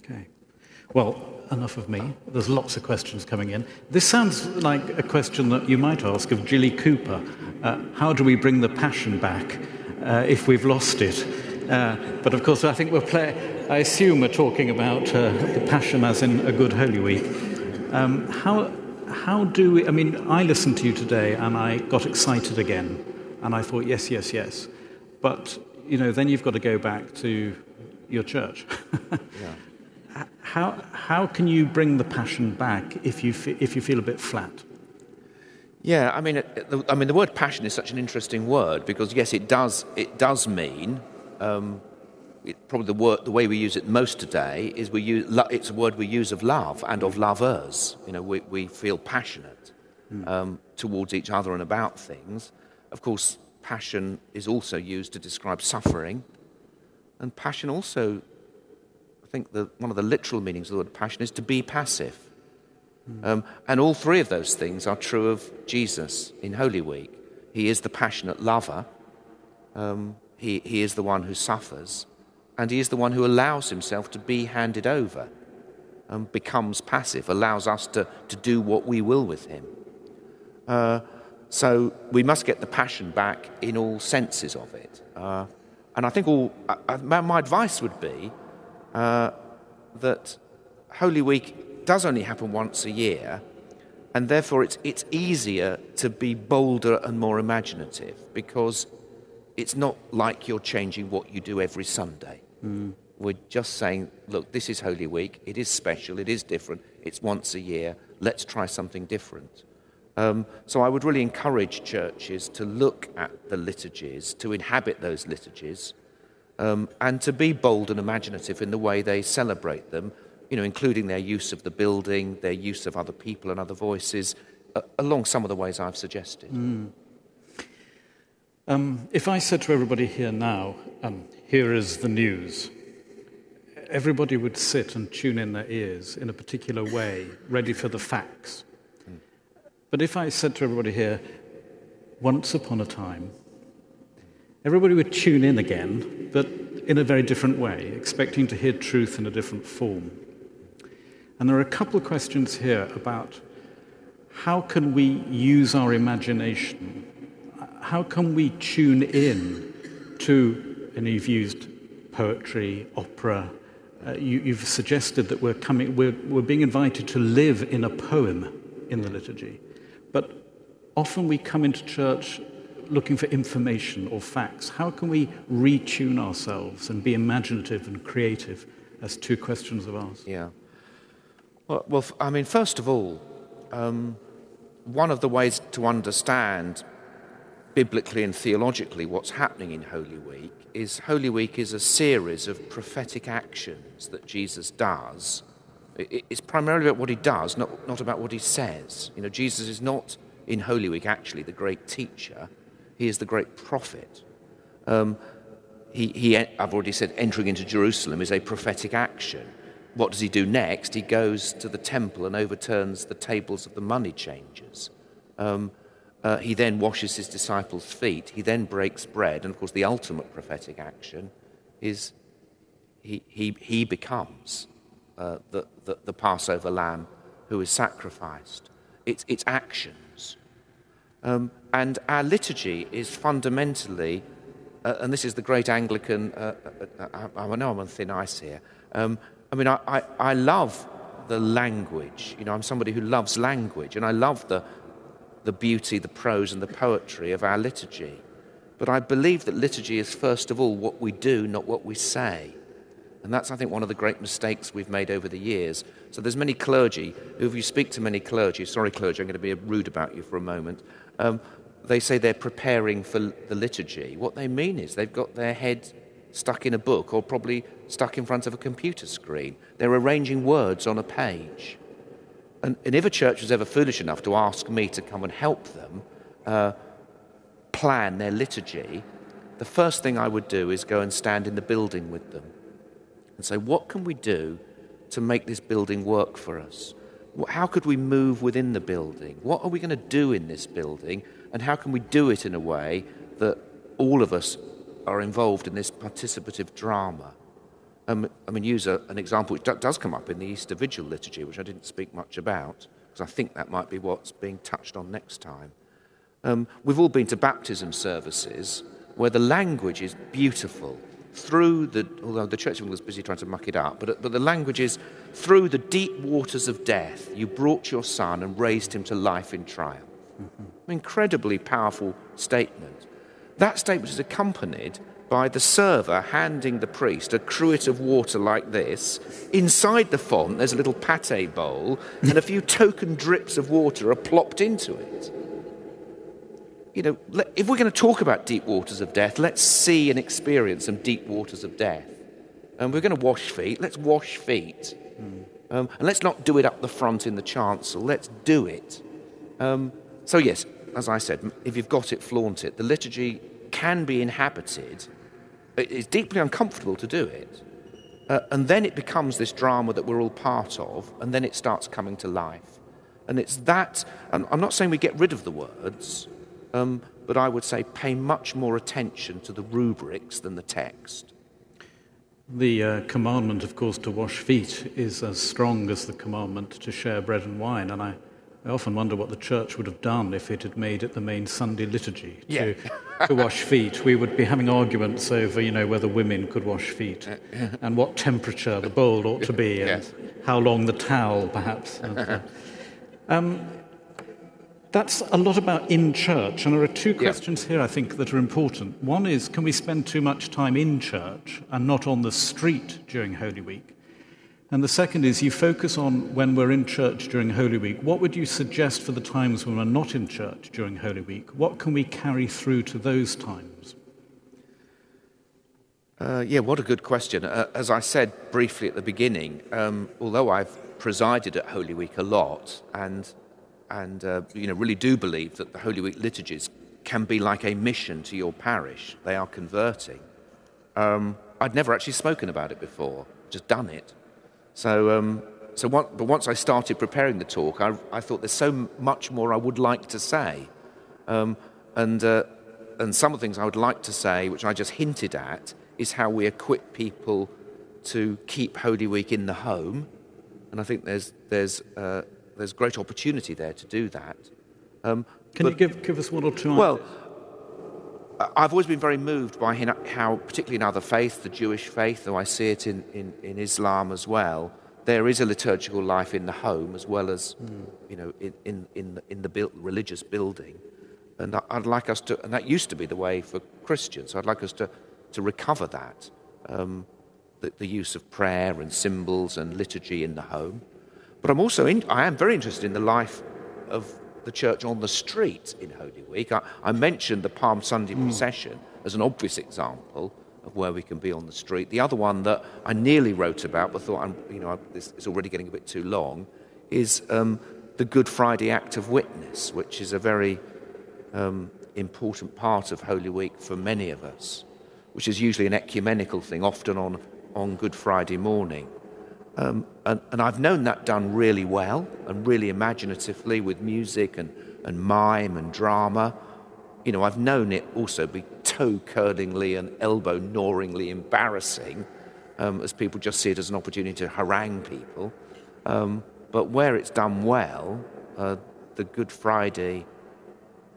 Okay. Well, enough of me. There's lots of questions coming in. This sounds like a question that you might ask of Jilly Cooper. Uh, how do we bring the passion back uh, if we've lost it? Uh, but of course, I think we're play- I assume we're talking about uh, the passion as in a good Holy Week. Um, how, how do we, I mean, I listened to you today and I got excited again. And I thought, yes, yes, yes. But, you know, then you've got to go back to your church. yeah how, how can you bring the passion back if you, if you feel a bit flat? Yeah, I mean, I mean, the word passion is such an interesting word because yes, it does it does mean um, it, probably the word the way we use it most today is we use it's a word we use of love and of lovers. You know, we, we feel passionate mm. um, towards each other and about things. Of course, passion is also used to describe suffering, and passion also think the, one of the literal meanings of the word passion is to be passive. Mm. Um, and all three of those things are true of Jesus in Holy Week. He is the passionate lover, um, he, he is the one who suffers, and he is the one who allows himself to be handed over, and becomes passive, allows us to, to do what we will with him. Uh, so we must get the passion back in all senses of it. Uh, and I think all, uh, my advice would be uh, that Holy Week does only happen once a year, and therefore it's, it's easier to be bolder and more imaginative because it's not like you're changing what you do every Sunday. Mm. We're just saying, look, this is Holy Week, it is special, it is different, it's once a year, let's try something different. Um, so I would really encourage churches to look at the liturgies, to inhabit those liturgies, um, and to be bold and imaginative in the way they celebrate them, you know, including their use of the building, their use of other people and other voices, uh, along some of the ways I've suggested. Mm. Um, if I said to everybody here now, um, here is the news, everybody would sit and tune in their ears in a particular way, ready for the facts. Mm. But if I said to everybody here, once upon a time, everybody would tune in again, but in a very different way, expecting to hear truth in a different form. And there are a couple of questions here about how can we use our imagination? How can we tune in to, and you've used poetry, opera, uh, you, have suggested that we're, coming, we're, we're being invited to live in a poem in the liturgy. But often we come into church looking for information or facts? How can we retune ourselves and be imaginative and creative? As two questions of ours. Yeah. Well, well I mean, first of all, um, one of the ways to understand biblically and theologically what's happening in Holy Week is Holy Week is a series of prophetic actions that Jesus does. It's primarily about what he does, not, not about what he says. You know, Jesus is not in Holy Week actually the great teacher. He is the great prophet. Um, he, he, I've already said entering into Jerusalem is a prophetic action. What does he do next? He goes to the temple and overturns the tables of the money changers. Um, uh, he then washes his disciples' feet. He then breaks bread. And of course, the ultimate prophetic action is he, he, he becomes uh, the, the, the, Passover lamb who is sacrificed. It's, it's actions. Um, and our liturgy is fundamentally, uh, and this is the great Anglican, uh, uh, uh I, I, know I'm on thin ice here. Um, I mean, I, I, I love the language. You know, I'm somebody who loves language, and I love the, the beauty, the prose, and the poetry of our liturgy. But I believe that liturgy is first of all what we do, not what we say. And that's, I think, one of the great mistakes we've made over the years. So there's many clergy who, if you speak to many clergy, sorry, clergy, I'm going to be rude about you for a moment, um, they say they're preparing for the liturgy. What they mean is they've got their head stuck in a book or probably stuck in front of a computer screen. They're arranging words on a page. And, and if a church was ever foolish enough to ask me to come and help them uh, plan their liturgy, the first thing I would do is go and stand in the building with them and say, What can we do to make this building work for us? How could we move within the building? What are we going to do in this building? And how can we do it in a way that all of us are involved in this participative drama? Um, I mean, use a, an example which does come up in the Easter Vigil liturgy, which I didn't speak much about, because I think that might be what's being touched on next time. Um, we've all been to baptism services where the language is beautiful through the, although the Church of England is busy trying to muck it up, but, but the language is through the deep waters of death, you brought your son and raised him to life in triumph. Mm-hmm. Incredibly powerful statement. That statement is accompanied by the server handing the priest a cruet of water like this. Inside the font, there's a little pate bowl, and a few token drips of water are plopped into it you know, if we're going to talk about deep waters of death, let's see and experience some deep waters of death. And we're going to wash feet, let's wash feet. Mm. Um, and let's not do it up the front in the chancel, let's do it. Um, so, yes, as I said, if you've got it, flaunt it. The liturgy can be inhabited, it's deeply uncomfortable to do it. Uh, and then it becomes this drama that we're all part of, and then it starts coming to life. And it's that, I'm not saying we get rid of the words, um, but I would say pay much more attention to the rubrics than the text. The uh, commandment, of course, to wash feet is as strong as the commandment to share bread and wine. And I, I often wonder what the church would have done if it had made it the main Sunday liturgy to, yeah. to wash feet. We would be having arguments over, you know, whether women could wash feet and what temperature the bowl ought to be and yes. how long the towel, perhaps. um, that's a lot about in church, and there are two questions yeah. here I think that are important. One is can we spend too much time in church and not on the street during Holy Week? And the second is you focus on when we're in church during Holy Week. What would you suggest for the times when we're not in church during Holy Week? What can we carry through to those times? Uh, yeah, what a good question. Uh, as I said briefly at the beginning, um, although I've presided at Holy Week a lot and and uh, you know, really do believe that the Holy Week liturgies can be like a mission to your parish. They are converting. Um, I'd never actually spoken about it before, just done it. So, um, so what, but once I started preparing the talk, I, I, thought there's so much more I would like to say. Um, and, uh, and some of the things I would like to say, which I just hinted at, is how we equip people to keep Holy Week in the home. And I think there's, there's uh, there's great opportunity there to do that. Um, Can but, you give, give us one or two? Well, I've always been very moved by how, particularly in other faiths, the Jewish faith, though I see it in, in, in Islam as well, there is a liturgical life in the home as well as mm. you know in, in, in the, in the build, religious building. And I'd like us to, and that used to be the way for Christians. I'd like us to, to recover that, um, the, the use of prayer and symbols and liturgy in the home. But I'm also in, I am very interested in the life of the church on the street in Holy Week. I, I mentioned the Palm Sunday mm. procession as an obvious example of where we can be on the street. The other one that I nearly wrote about, but thought I'm, you know, this is already getting a bit too long, is um, the Good Friday Act of Witness, which is a very um, important part of Holy Week for many of us, which is usually an ecumenical thing, often on, on Good Friday morning. Um, and, and, I've known that done really well and really imaginatively with music and, and mime and drama. You know, I've known it also be toe curlingly and elbow gnawingly embarrassing um, as people just see it as an opportunity to harangue people. Um, but where it's done well, uh, the Good Friday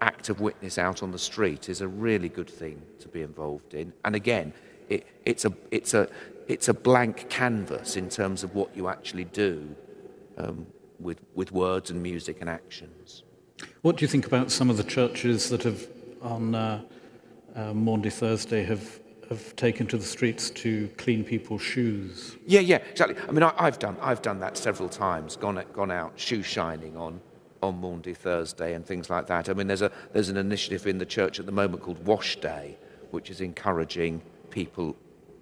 act of witness out on the street is a really good thing to be involved in. And again, it, it's, a, it's, a, it's a blank canvas in terms of what you actually do um, with, with words and music and actions. What do you think about some of the churches that have, on uh, uh, Maundy Thursday, have have taken to the streets to clean people's shoes. Yeah, yeah, exactly. I mean, I, have done I've done that several times. Gone gone out shoe shining on on Maundy Thursday and things like that. I mean, there's a there's an initiative in the church at the moment called Wash Day, which is encouraging people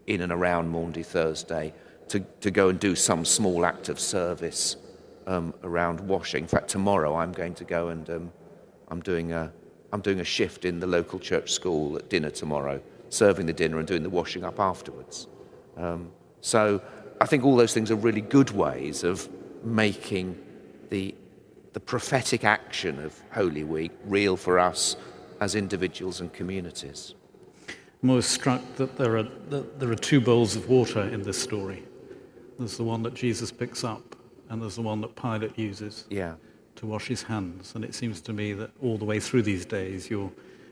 in and around Maundy Thursday to to go and do some small act of service um, around washing. In fact, tomorrow I'm going to go and um, I'm doing a I'm doing a shift in the local church school at dinner tomorrow serving the dinner and doing the washing up afterwards. Um, so I think all those things are really good ways of making the, the prophetic action of Holy Week real for us as individuals and communities. I'm always struck that there are, that there are two bowls of water in this story. There's the one that Jesus picks up, and there's the one that Pilate uses yeah. to wash his hands. And it seems to me that all the way through these days, you're,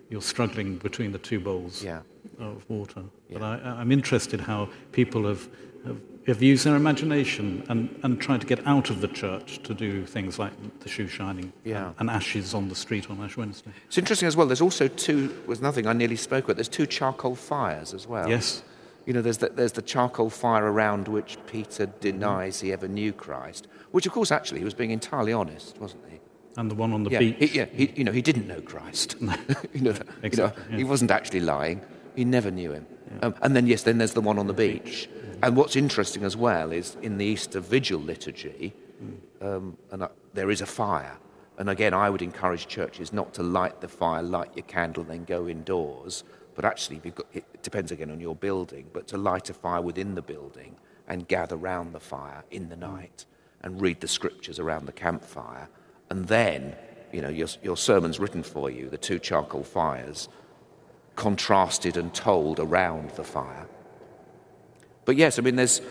you're struggling between the two bowls. Yeah of water. Yeah. But I, am interested how people have, have, have, used their imagination and, and tried to get out of the church to do things like the shoe shining yeah. and, and, ashes on the street on Ash Wednesday. It's interesting as well. There's also two, was nothing I nearly spoke about, there's two charcoal fires as well. Yes. You know, there's the, there's the charcoal fire around which Peter denies he ever knew Christ, which, of course, actually, he was being entirely honest, wasn't he? And the one on the yeah, beach. He, yeah, he, you know, he didn't know Christ. you know, exactly, you know yeah. he wasn't actually lying. He never knew him. Yeah. Um, and then, yes, then there's the one on the beach. And what's interesting as well is in the Easter Vigil liturgy, um, and uh, there is a fire. And again, I would encourage churches not to light the fire, light your candle, then go indoors. But actually, got, it depends again on your building, but to light a fire within the building and gather round the fire in the night and read the scriptures around the campfire. And then, you know, your, your sermon's written for you, the two charcoal fires, contrasted and told around the fire. But yes, I mean, there's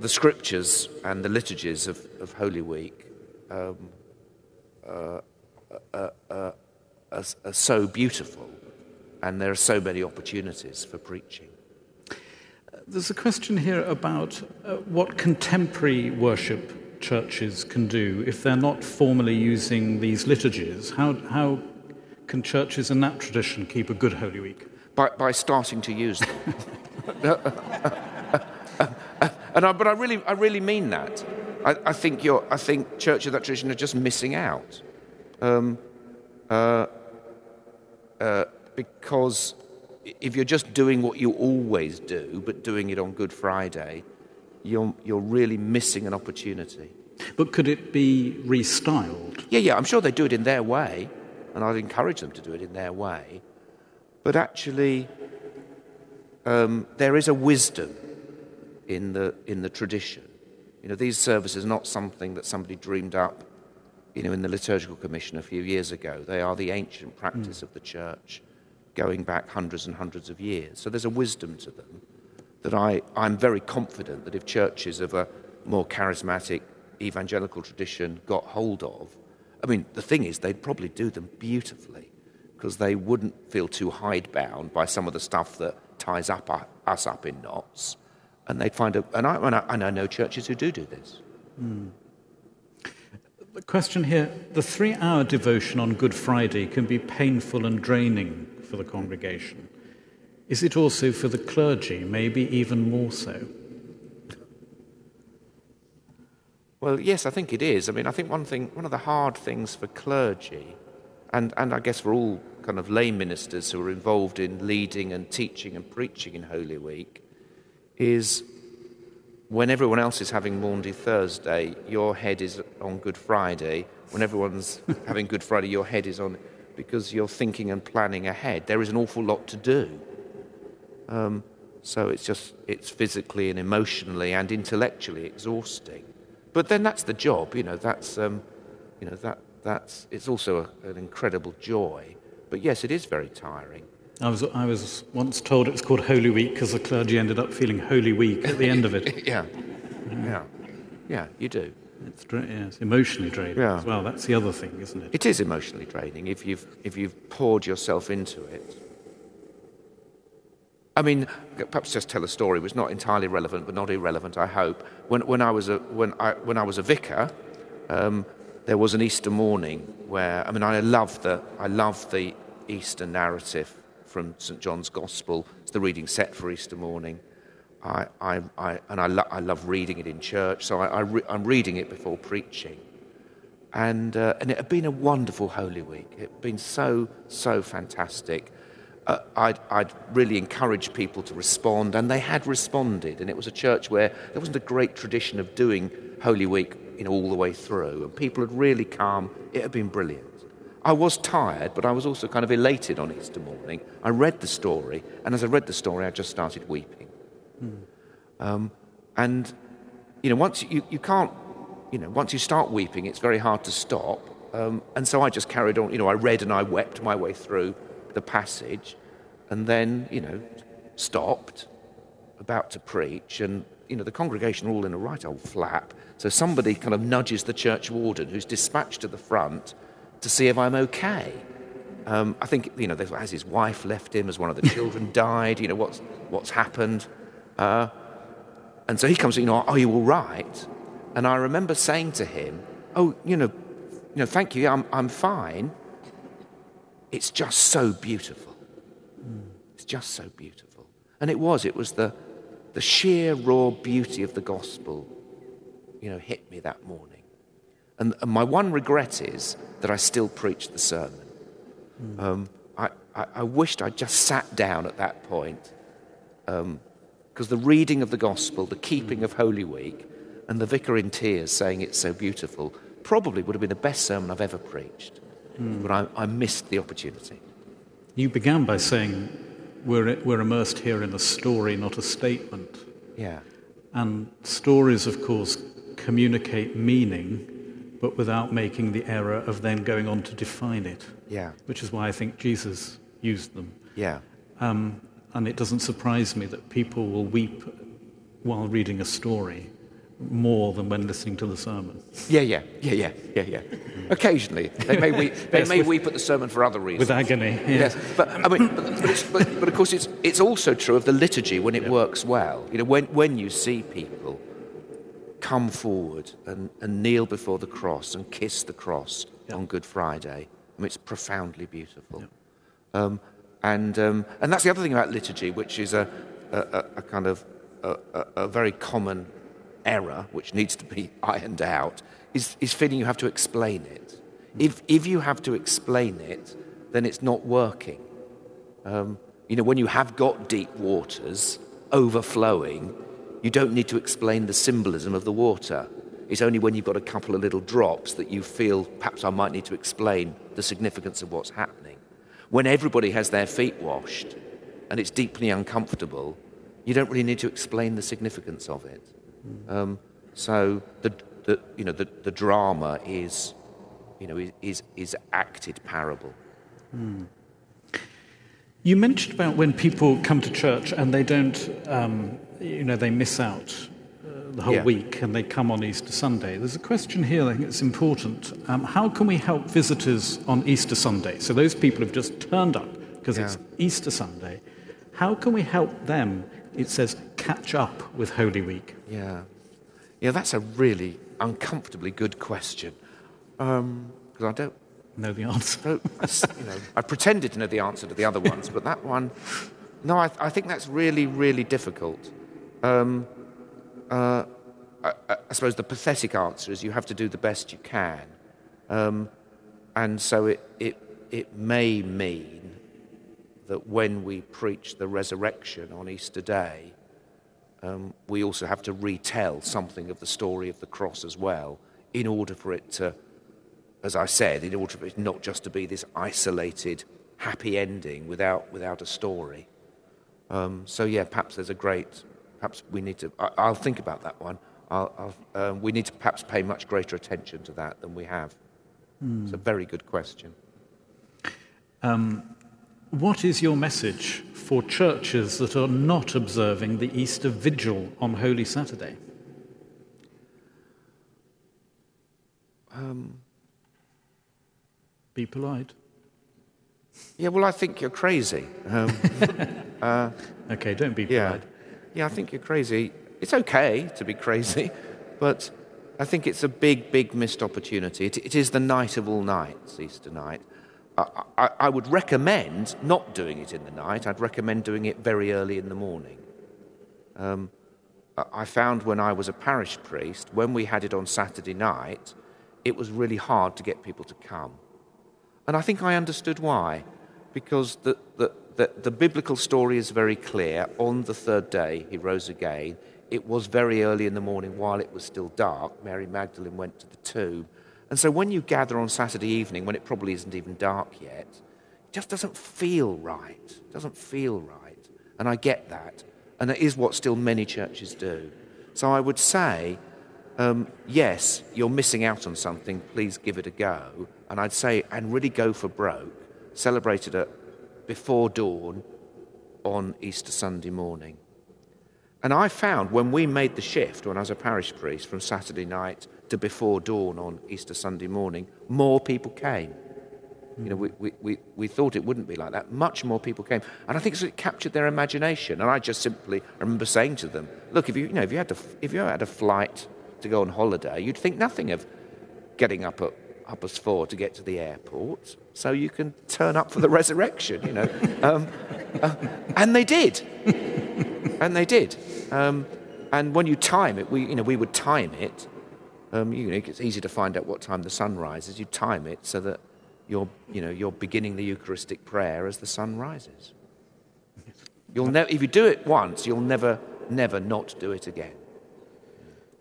the scriptures and the liturgies of, of Holy Week um, uh, uh, uh, are, are so beautiful, and there are so many opportunities for preaching. There's a question here about uh, what contemporary worship churches can do if they're not formally using these liturgies. How, how can churches in that tradition keep a good Holy Week? By, by starting to use them. and I, but I really, I really mean that. I, I, think you're, I think churches of that tradition are just missing out. Um, uh, uh, because if you're just doing what you always do, but doing it on Good Friday, you're, you're really missing an opportunity. But could it be restyled? Yeah, yeah, I'm sure they do it in their way and I'd encourage them to do it in their way. But actually, um, there is a wisdom in the, in the tradition. You know, these services are not something that somebody dreamed up, you know, in the liturgical commission a few years ago. They are the ancient practice mm. of the church, going back hundreds and hundreds of years. So there's a wisdom to them that I, I'm very confident that if churches of a more charismatic evangelical tradition got hold of, I mean, the thing is, they'd probably do them beautifully because they wouldn't feel too hidebound by some of the stuff that ties up uh, us up in knots. And they'd find a, and I, and I, and I know churches who do do this. Mm. The question here the three hour devotion on Good Friday can be painful and draining for the congregation. Is it also for the clergy, maybe even more so? Well, yes, I think it is. I mean, I think one thing, one of the hard things for clergy, and, and I guess for all kind of lay ministers who are involved in leading and teaching and preaching in Holy Week, is when everyone else is having Maundy Thursday, your head is on Good Friday. When everyone's having Good Friday, your head is on because you're thinking and planning ahead. There is an awful lot to do. Um, so it's just, it's physically and emotionally and intellectually exhausting. But then that's the job, you know, that's, um, you know, that, that's, it's also a, an incredible joy. But yes, it is very tiring. I was, I was once told it was called Holy Week because the clergy ended up feeling Holy Week at the end of it. yeah, yeah, yeah, you do. It's, dra- yeah, it's emotionally draining Yeah. as well. That's the other thing, isn't it? It is emotionally draining if you've, if you've poured yourself into it. I mean, perhaps just tell a story. It was not entirely relevant, but not irrelevant, I hope. When, when, I, was a, when, I, when I was a vicar, um, there was an Easter morning where, I mean, I love the, I love the Easter narrative from St. John's Gospel. It's the reading set for Easter morning. I, I, I, and I, lo- I love reading it in church, so I, I re- I'm reading it before preaching. And, uh, and it had been a wonderful Holy Week. It had been so, so fantastic. Uh, I'd, I'd really encouraged people to respond, and they had responded. And it was a church where there wasn't a great tradition of doing Holy Week you know, all the way through, and people had really come. It had been brilliant. I was tired, but I was also kind of elated on Easter morning. I read the story, and as I read the story, I just started weeping. Um, and you know, once you, you can't, you know, once you start weeping, it's very hard to stop. Um, and so I just carried on. You know, I read and I wept my way through the passage, and then you know, stopped, about to preach, and you know, the congregation are all in a right old flap. So somebody kind of nudges the church warden, who's dispatched to the front, to see if I'm okay. Um, I think you know, has his wife left him? Has one of the children died? You know, what's what's happened? Uh, and so he comes, you know, are you all right? And I remember saying to him, oh, you know, you know, thank you, I'm, I'm fine. It's just so beautiful. It's just so beautiful. And it was, it was the, the sheer raw beauty of the gospel, you know, hit me that morning. And, and my one regret is that I still preached the sermon. Hmm. Um, I, I, I wished I'd just sat down at that point um, because the reading of the gospel, the keeping of Holy Week, and the vicar in tears saying it's so beautiful probably would have been the best sermon I've ever preached. Hmm. But I, I missed the opportunity. You began by saying we're, we're immersed here in a story, not a statement. Yeah. And stories, of course, communicate meaning, but without making the error of then going on to define it, Yeah. which is why I think Jesus used them. Yeah. Um, and it doesn't surprise me that people will weep while reading a story more than when listening to the sermon. Yeah, yeah, yeah, yeah, yeah, yeah. Occasionally, they may weep. They Yes, may with- weep at the sermon for other reasons. With agony. Yes, but I mean, but, but, it's, but, but of course, it's it's also true of the liturgy when it works well. You know, when when you see people come forward and, and kneel before the cross and kiss the cross on Good Friday, I mean, it's profoundly beautiful. Um, and um, and that's the other thing about liturgy, which is a a, a, kind of a, a, a very common error, which needs to be ironed out, is, is feeling you have to explain it. If, if you have to explain it, then it's not working. Um, you know, when you have got deep waters overflowing, you don't need to explain the symbolism of the water. It's only when you've got a couple of little drops that you feel perhaps I might need to explain the significance of what's happening. When everybody has their feet washed and it's deeply uncomfortable, you don't really need to explain the significance of it. Um, so the, the, you know, the, the drama is, you know, is, is, acted parable. You mentioned about when people come to church and they don't, um, you know, they miss out uh, the whole Yeah. week and they come on Easter Sunday. There's a question here I think it's important. Um, how can we help visitors on Easter Sunday? So those people have just turned up because it's Easter Sunday. How can we help them, it says, catch up with Holy Week? Yeah. Yeah, that's a really uncomfortably good question. Because I don't, Know the answer. you know, I pretended to know the answer to the other ones, but that one, no, I, I think that's really, really difficult. Um, uh, I, I suppose the pathetic answer is you have to do the best you can. Um, and so it, it, it may mean that when we preach the resurrection on Easter Day, um, we also have to retell something of the story of the cross as well, in order for it to, as I said, in order for it not just to be this isolated, happy ending without, without a story. Um, so, yeah, perhaps there's a great, perhaps we need to, I, I'll think about that one. I'll, I'll, um, we need to perhaps pay much greater attention to that than we have. It's a very good question. what is your message for churches that are not observing the Easter Vigil on Holy Saturday? Um, Be polite. Yeah, well, I think you're crazy. Um, uh, okay, don't be polite. Yeah, yeah, I think you're crazy. It's okay to be crazy, but I think it's a big, big missed opportunity. it, it is the night of all nights, Easter night. I, I, I, would recommend not doing it in the night. I'd recommend doing it very early in the morning. Um, I found when I was a parish priest, when we had it on Saturday night, it was really hard to get people to come. And I think I understood why. Because the, the, the, the biblical story is very clear. On the third day, he rose again. It was very early in the morning while it was still dark. Mary Magdalene went to the tomb. And so when you gather on Saturday evening, when it probably isn't even dark yet, it just doesn't feel right. It doesn't feel right. And I get that. And it is what still many churches do. So I would say, um, yes, you're missing out on something. Please give it a go. And I'd say, and really go for broke. Celebrate it at before dawn on Easter Sunday morning. And I found when we made the shift, when I was a parish priest, from Saturday night to before dawn on Easter Sunday morning, more people came. You know, we, we, we, we thought it wouldn't be like that. Much more people came. And I think it captured their imagination. And I just simply remember saying to them, look, if you, you, know, if you, had, to, if you had a flight to go on holiday, you'd think nothing of getting up at up as four to get to the airport so you can turn up for the resurrection, you know. Um, uh, and they did. and they did. Um, and when you time it, we, you know, we would time it. Um, you know, it's easy to find out what time the sun rises. You time it so that you're, you know, you're beginning the Eucharistic prayer as the sun rises. You'll ne- if you do it once, you'll never, never not do it again.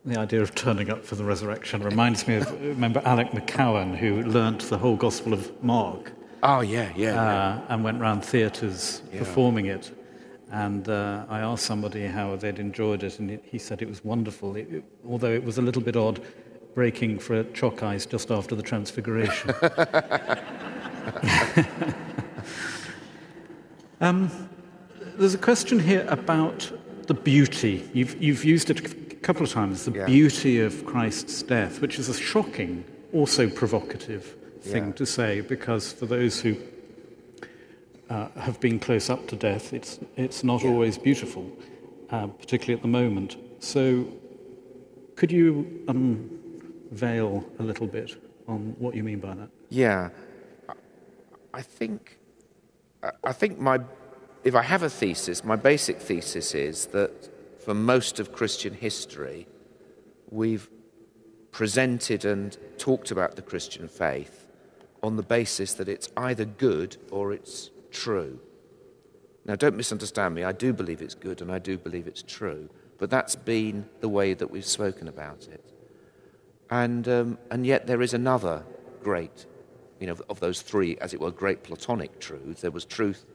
The idea of turning up for the resurrection reminds me of, remember Alec McCowen, who learnt the whole Gospel of Mark. Oh, yeah, yeah. Uh, yeah. And went round theatres yeah. performing it. And uh, I asked somebody how they'd enjoyed it, and it, he said it was wonderful, it, it, although it was a little bit odd breaking for a choc ice just after the Transfiguration. um, there's a question here about the beauty. You've, you've used it couple of times the yeah. beauty of Christ's death, which is a shocking, also provocative thing yeah. to say, because for those who uh, have been close up to death, it's, it's not yeah. always beautiful, uh, particularly at the moment. So, could you unveil a little bit on what you mean by that? Yeah, I think, I think my, if I have a thesis, my basic thesis is that for most of Christian history, we've presented and talked about the Christian faith on the basis that it's either good or it's true. Now, don't misunderstand me. I do believe it's good and I do believe it's true. But that's been the way that we've spoken about it. And, um, and yet there is another great, you know, of those three, as it were, great Platonic truths. There was truth,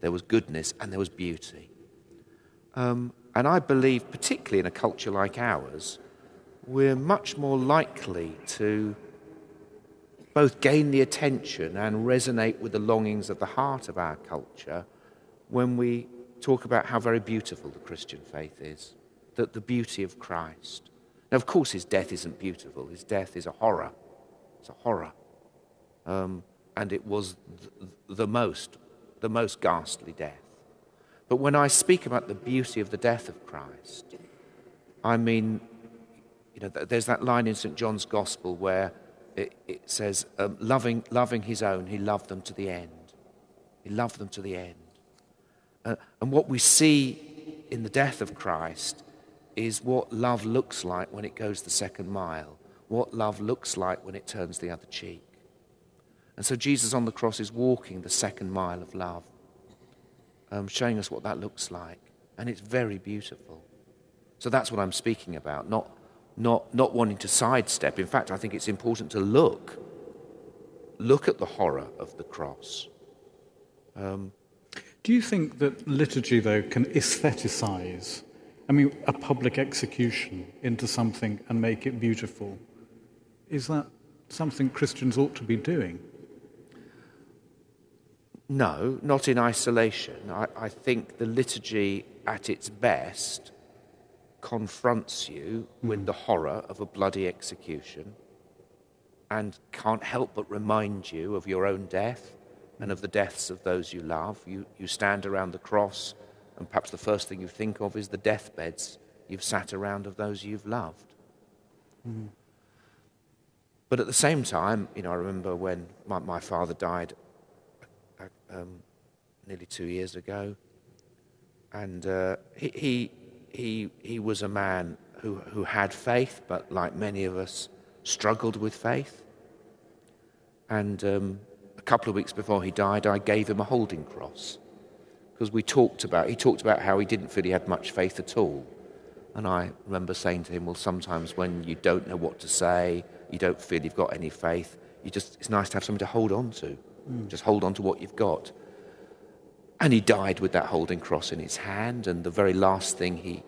there was goodness, and there was beauty. Um, and I believe, particularly in a culture like ours, we're much more likely to both gain the attention and resonate with the longings of the heart of our culture when we talk about how very beautiful the Christian faith is, that the beauty of Christ. Now, of course, his death isn't beautiful. His death is a horror. It's a horror. Um, and it was th- the most, the most ghastly death. But when I speak about the beauty of the death of Christ, I mean, you know, there's that line in St. John's Gospel where it, it says, um, loving, loving his own, he loved them to the end. He loved them to the end. Uh, and what we see in the death of Christ is what love looks like when it goes the second mile, what love looks like when it turns the other cheek. And so Jesus on the cross is walking the second mile of love, um, showing us what that looks like. And it's very beautiful. So that's what I'm speaking about, not not, not wanting to sidestep. In fact, I think it's important to look, look at the horror of the cross. Um, Do you think that liturgy, though, can aestheticize, I mean, a public execution into something and make it beautiful? Is that something Christians ought to be doing? No, not in isolation. I, I think the liturgy at its best confronts you with the horror of a bloody execution and can't help but remind you of your own death and of the deaths of those you love. You, you stand around the cross, and perhaps the first thing you think of is the deathbeds you've sat around of those you've loved. Mm. But at the same time, you know, I remember when my, my father died um, nearly two years ago, and uh, he, he, he, was a man who, who had faith, but like many of us, struggled with faith. And um, a couple of weeks before he died, I gave him a holding cross because we talked about, he talked about how he didn't feel he had much faith at all. And I remember saying to him, well, sometimes when you don't know what to say, you don't feel you've got any faith, you just, it's nice to have something to hold on to. Mm. Just hold on to what you've got. And he died with that holding cross in his hand. And the very last thing he,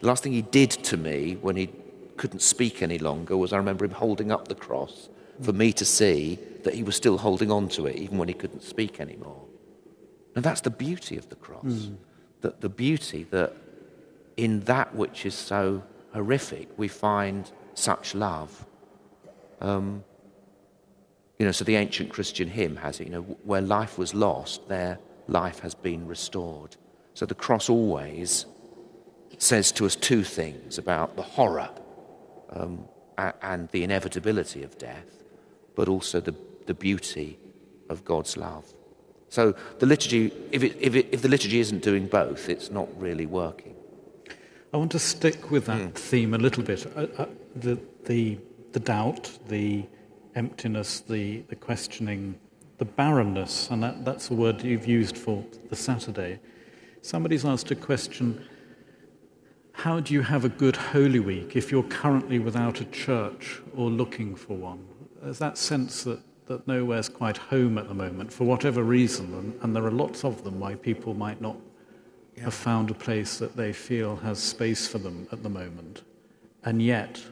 the last thing he did to me when he couldn't speak any longer was I remember him holding up the cross for me to see that he was still holding on to it even when he couldn't speak anymore. And that's the beauty of the cross. Mm. That the beauty that in that which is so horrific, we find such love. Um, you know, so the ancient Christian hymn has it, you know, where life was lost, there life has been restored. So the cross always says to us two things about the horror um, and the inevitability of death, but also the, the beauty of God's love. So the liturgy, if, it, if, it, if the liturgy isn't doing both, it's not really working. I want to stick with that mm. theme a little bit. Uh, uh, the, the, the doubt, the emptiness, the, the questioning, the barrenness, and that, that's a word you've used for the Saturday. Somebody's asked a question how do you have a good Holy Week if you're currently without a church or looking for one? There's that sense that, that nowhere's quite home at the moment for whatever reason, and, and there are lots of them why people might not yeah. have found a place that they feel has space for them at the moment. And yet,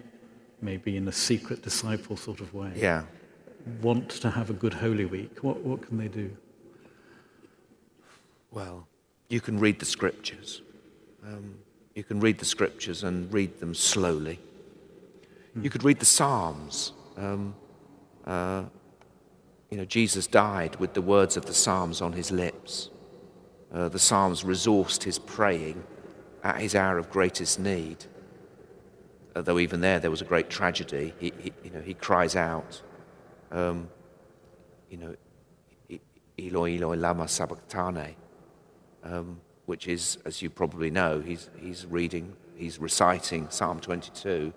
maybe in a secret disciple sort of way, yeah. want to have a good Holy Week. What, what can they do? Well, you can read the scriptures. Um, you can read the scriptures and read them slowly. You could read the Psalms. Um, uh, you know, Jesus died with the words of the Psalms on his lips. Uh, the Psalms resourced his praying at his hour of greatest need. Though even there, there was a great tragedy. He, he you know, he cries out, um, you know, Eloi, Eloi, lama sabachthani. Um, which is, as you probably know, he's, he's reading, he's reciting Psalm 22,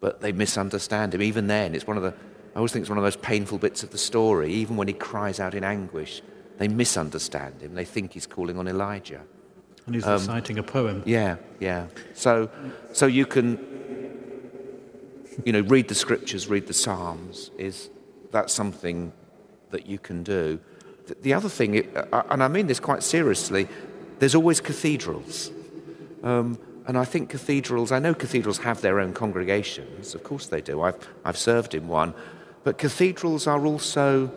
but they misunderstand him. Even then, it's one of the, I always think it's one of the most painful bits of the story. Even when he cries out in anguish, they misunderstand him. They think he's calling on Elijah. And he's um, reciting a poem. Yeah, yeah. So, so you can, you know, read the scriptures, read the Psalms. Is that's something that you can do. The, the other thing, and I mean this quite seriously, there's always cathedrals. Um, and I think cathedrals, I know cathedrals have their own congregations, of course they do. I've, I've served in one. But cathedrals are also,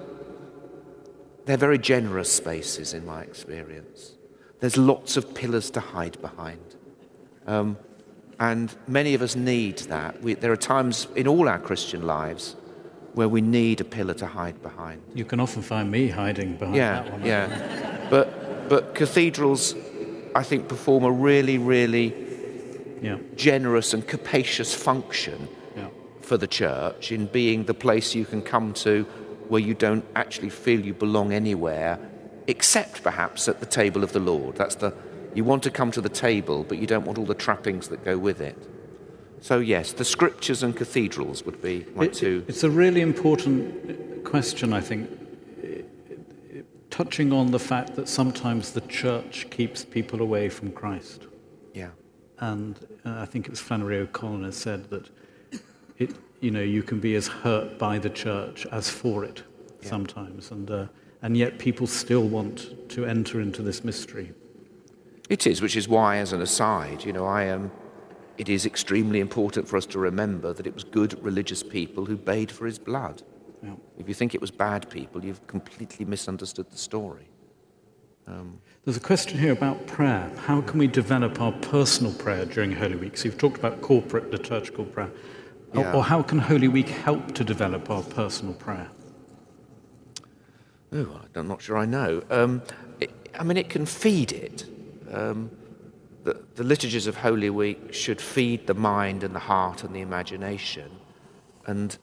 they're very generous spaces in my experience. There's lots of pillars to hide behind. Um, and many of us need that. We, there are times in all our Christian lives where we need a pillar to hide behind. You can often find me hiding behind yeah, that one. Yeah, but but cathedrals, I think, perform a really, really yeah. generous and capacious function yeah. for the church in being the place you can come to where you don't actually feel you belong anywhere except perhaps at the table of the Lord. That's the you want to come to the table, but you don't want all the trappings that go with it. So yes, the scriptures and cathedrals would be my it, two. It's a really important question, I think, touching on the fact that sometimes the church keeps people away from Christ. Yeah. And uh, I think it was Flannery O'Connor said that it, you know, you can be as hurt by the church as for it yeah. sometimes, and uh, and yet people still want to enter into this mystery. It is, which is why, as an aside, you know, I am. It is extremely important for us to remember that it was good religious people who bayed for his blood. Yeah. If you think it was bad people, you've completely misunderstood the story. There's a question here about prayer. How can we develop our personal prayer during Holy Week? So you've talked about corporate liturgical prayer. Or- Yeah. Or how can Holy Week help to develop our personal prayer? Oh, I'm not sure I know. Um, it, I mean, it can feed it. Um, the, the liturgies of Holy Week should feed the mind and the heart and the imagination. And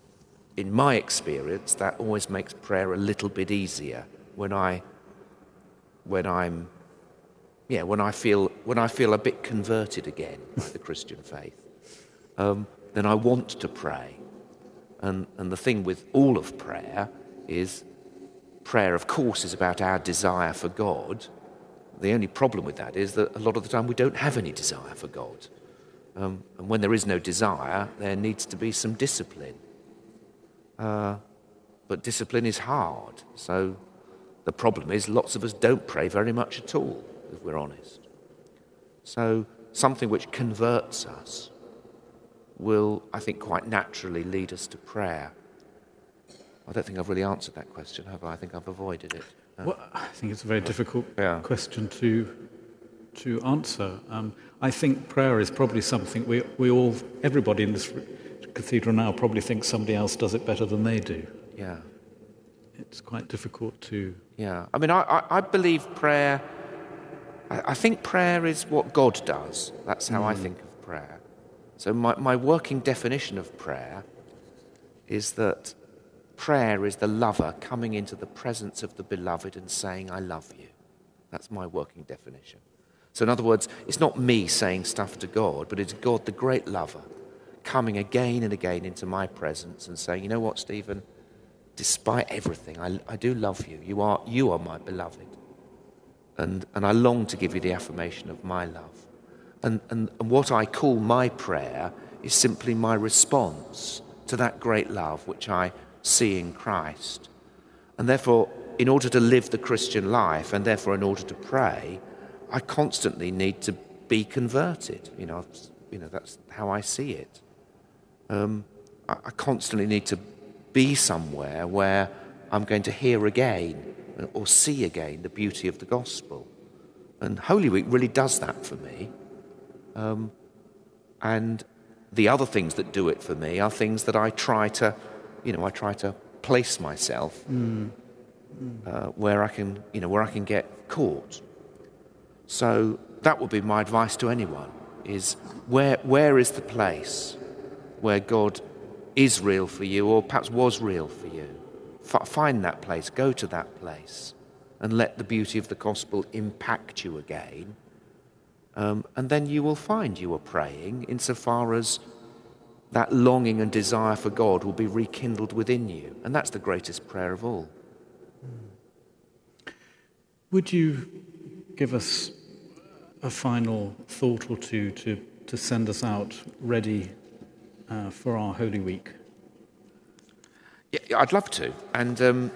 in my experience, that always makes prayer a little bit easier when I, when I'm, yeah, when I feel when I feel a bit converted again by the Christian faith. Um, then I want to pray. And, and the thing with all of prayer is prayer, of course, is about our desire for God. The only problem with that is that a lot of the time we don't have any desire for God. Um, and when there is no desire, there needs to be some discipline. Uh, but discipline is hard. So the problem is lots of us don't pray very much at all, if we're honest. So something which converts us will, I think, quite naturally lead us to prayer. I don't think I've really answered that question, have I? I think I've avoided it. Well, I think it's a very difficult Yeah. question to to answer. Um, I think prayer is probably something we, we all, everybody in this cathedral now probably thinks somebody else does it better than they do. yeah. It's quite difficult to. Yeah, I mean, I, I, I believe prayer. I, I think prayer is what God does. That's how I think of prayer. So, my, my working definition of prayer is that prayer is the lover coming into the presence of the beloved and saying, I love you. That's my working definition. So, in other words, it's not me saying stuff to God, but it's God, the great lover, coming again and again into my presence and saying, You know what, Stephen? despite everything, I, I do love you. You are, you are my beloved. And, and I long to give you the affirmation of my love. And, and, and what I call my prayer is simply my response to that great love which I see in Christ. And therefore, in order to live the Christian life, and therefore in order to pray, I constantly need to be converted. You know, you know that's how I see it. Um, I, I constantly need to be somewhere where I'm going to hear again or see again the beauty of the gospel. And Holy Week really does that for me. Um, and the other things that do it for me are things that I try to, you know, I try to place myself uh, where I can, you know, where I can get caught. So that would be my advice to anyone: is where where is the place where God is real for you, or perhaps was real for you? F- find that place, go to that place, and let the beauty of the gospel impact you again. Um, and then you will find you are praying insofar as that longing and desire for God will be rekindled within you. And that's the greatest prayer of all. Would you give us a final thought or two to, to send us out ready uh, for our Holy Week? Yeah, I'd love to. And um,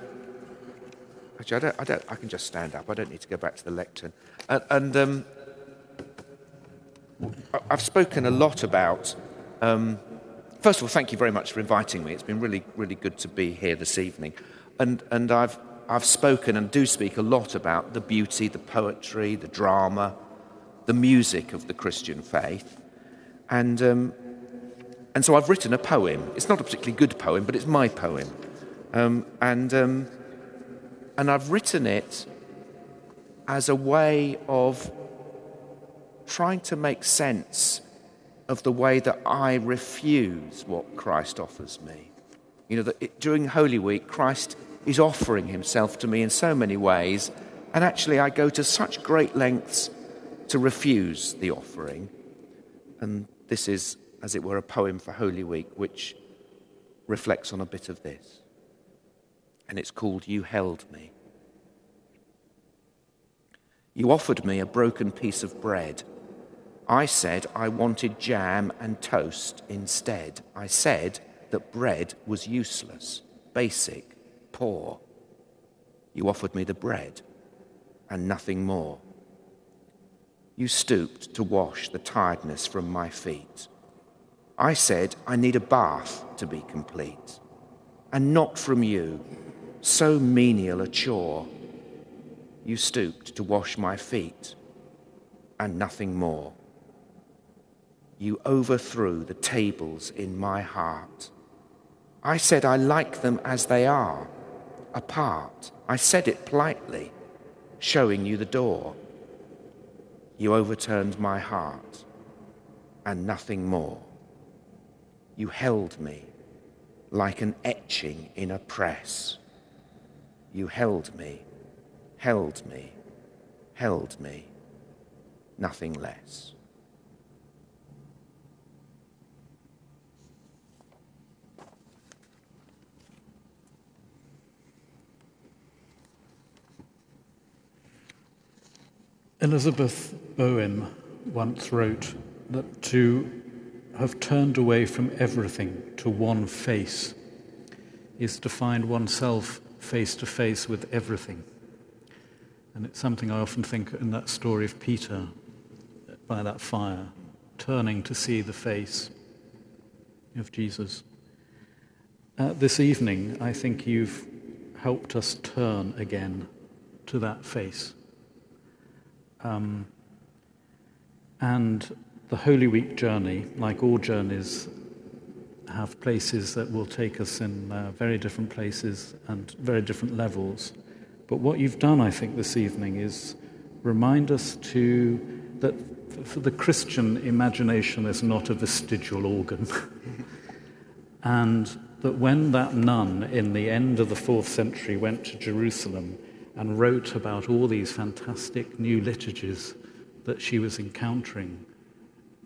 actually, I, don't, I, don't, I can just stand up. I don't need to go back to the lectern. And, and um, I've spoken a lot about. Um, first of all, thank you very much for inviting me. It's been really, really good to be here this evening. And, and I've, I've spoken and do speak a lot about the beauty, the poetry, the drama, the music of the Christian faith. And um, and so I've written a poem. It's not a particularly good poem, but it's my poem. Um, and, um, and I've written it as a way of trying to make sense of the way that I refuse what Christ offers me. You know, that during Holy Week, Christ is offering himself to me in so many ways, and actually I go to such great lengths to refuse the offering. And this is, as it were, a poem for Holy Week, which reflects on a bit of this. And it's called You Held Me. You offered me a broken piece of bread. I said I wanted jam and toast instead. I said that bread was useless, basic, poor. You offered me the bread and nothing more. You stooped to wash the tiredness from my feet. I said I need a bath to be complete. and not from you, so menial a chore. You stooped to wash my feet, and nothing more. You overthrew the tables in my heart. I said I like them as they are, apart. I said it politely, showing you the door. You overturned my heart, and nothing more. You held me like an etching in a press. You held me, held me, held me, nothing less. Elizabeth Bowen once wrote that to have turned away from everything to one face is to find oneself face to face with everything. And it's something I often think in that story of Peter by that fire, turning to see the face of Jesus. Uh, this evening, I think you've helped us turn again to that face. Um, and the Holy Week journey, like all journeys, have places that will take us in uh, very different places and very different levels. But what you've done, I think, this evening is remind us to that for the Christian imagination is not a vestigial organ. and that when that nun in the end of the fourth century went to Jerusalem and wrote about all these fantastic new liturgies that she was encountering,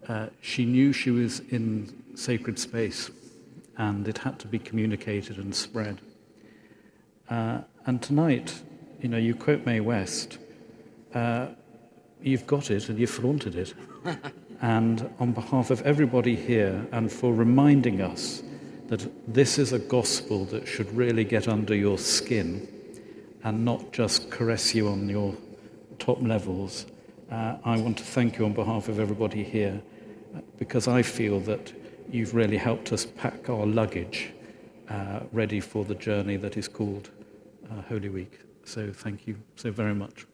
uh, she knew she was in sacred space and it had to be communicated and spread. Uh, and tonight, you know, you quote Mae West, uh, you've got it and you've flaunted it. and on behalf of everybody here, and for reminding us that this is a gospel that should really get under your skin and not just caress you on your top levels. Uh, I want to thank you on behalf of everybody here because I feel that you've really helped us pack our luggage uh, ready for the journey that is called uh, Holy Week. So thank you so very much.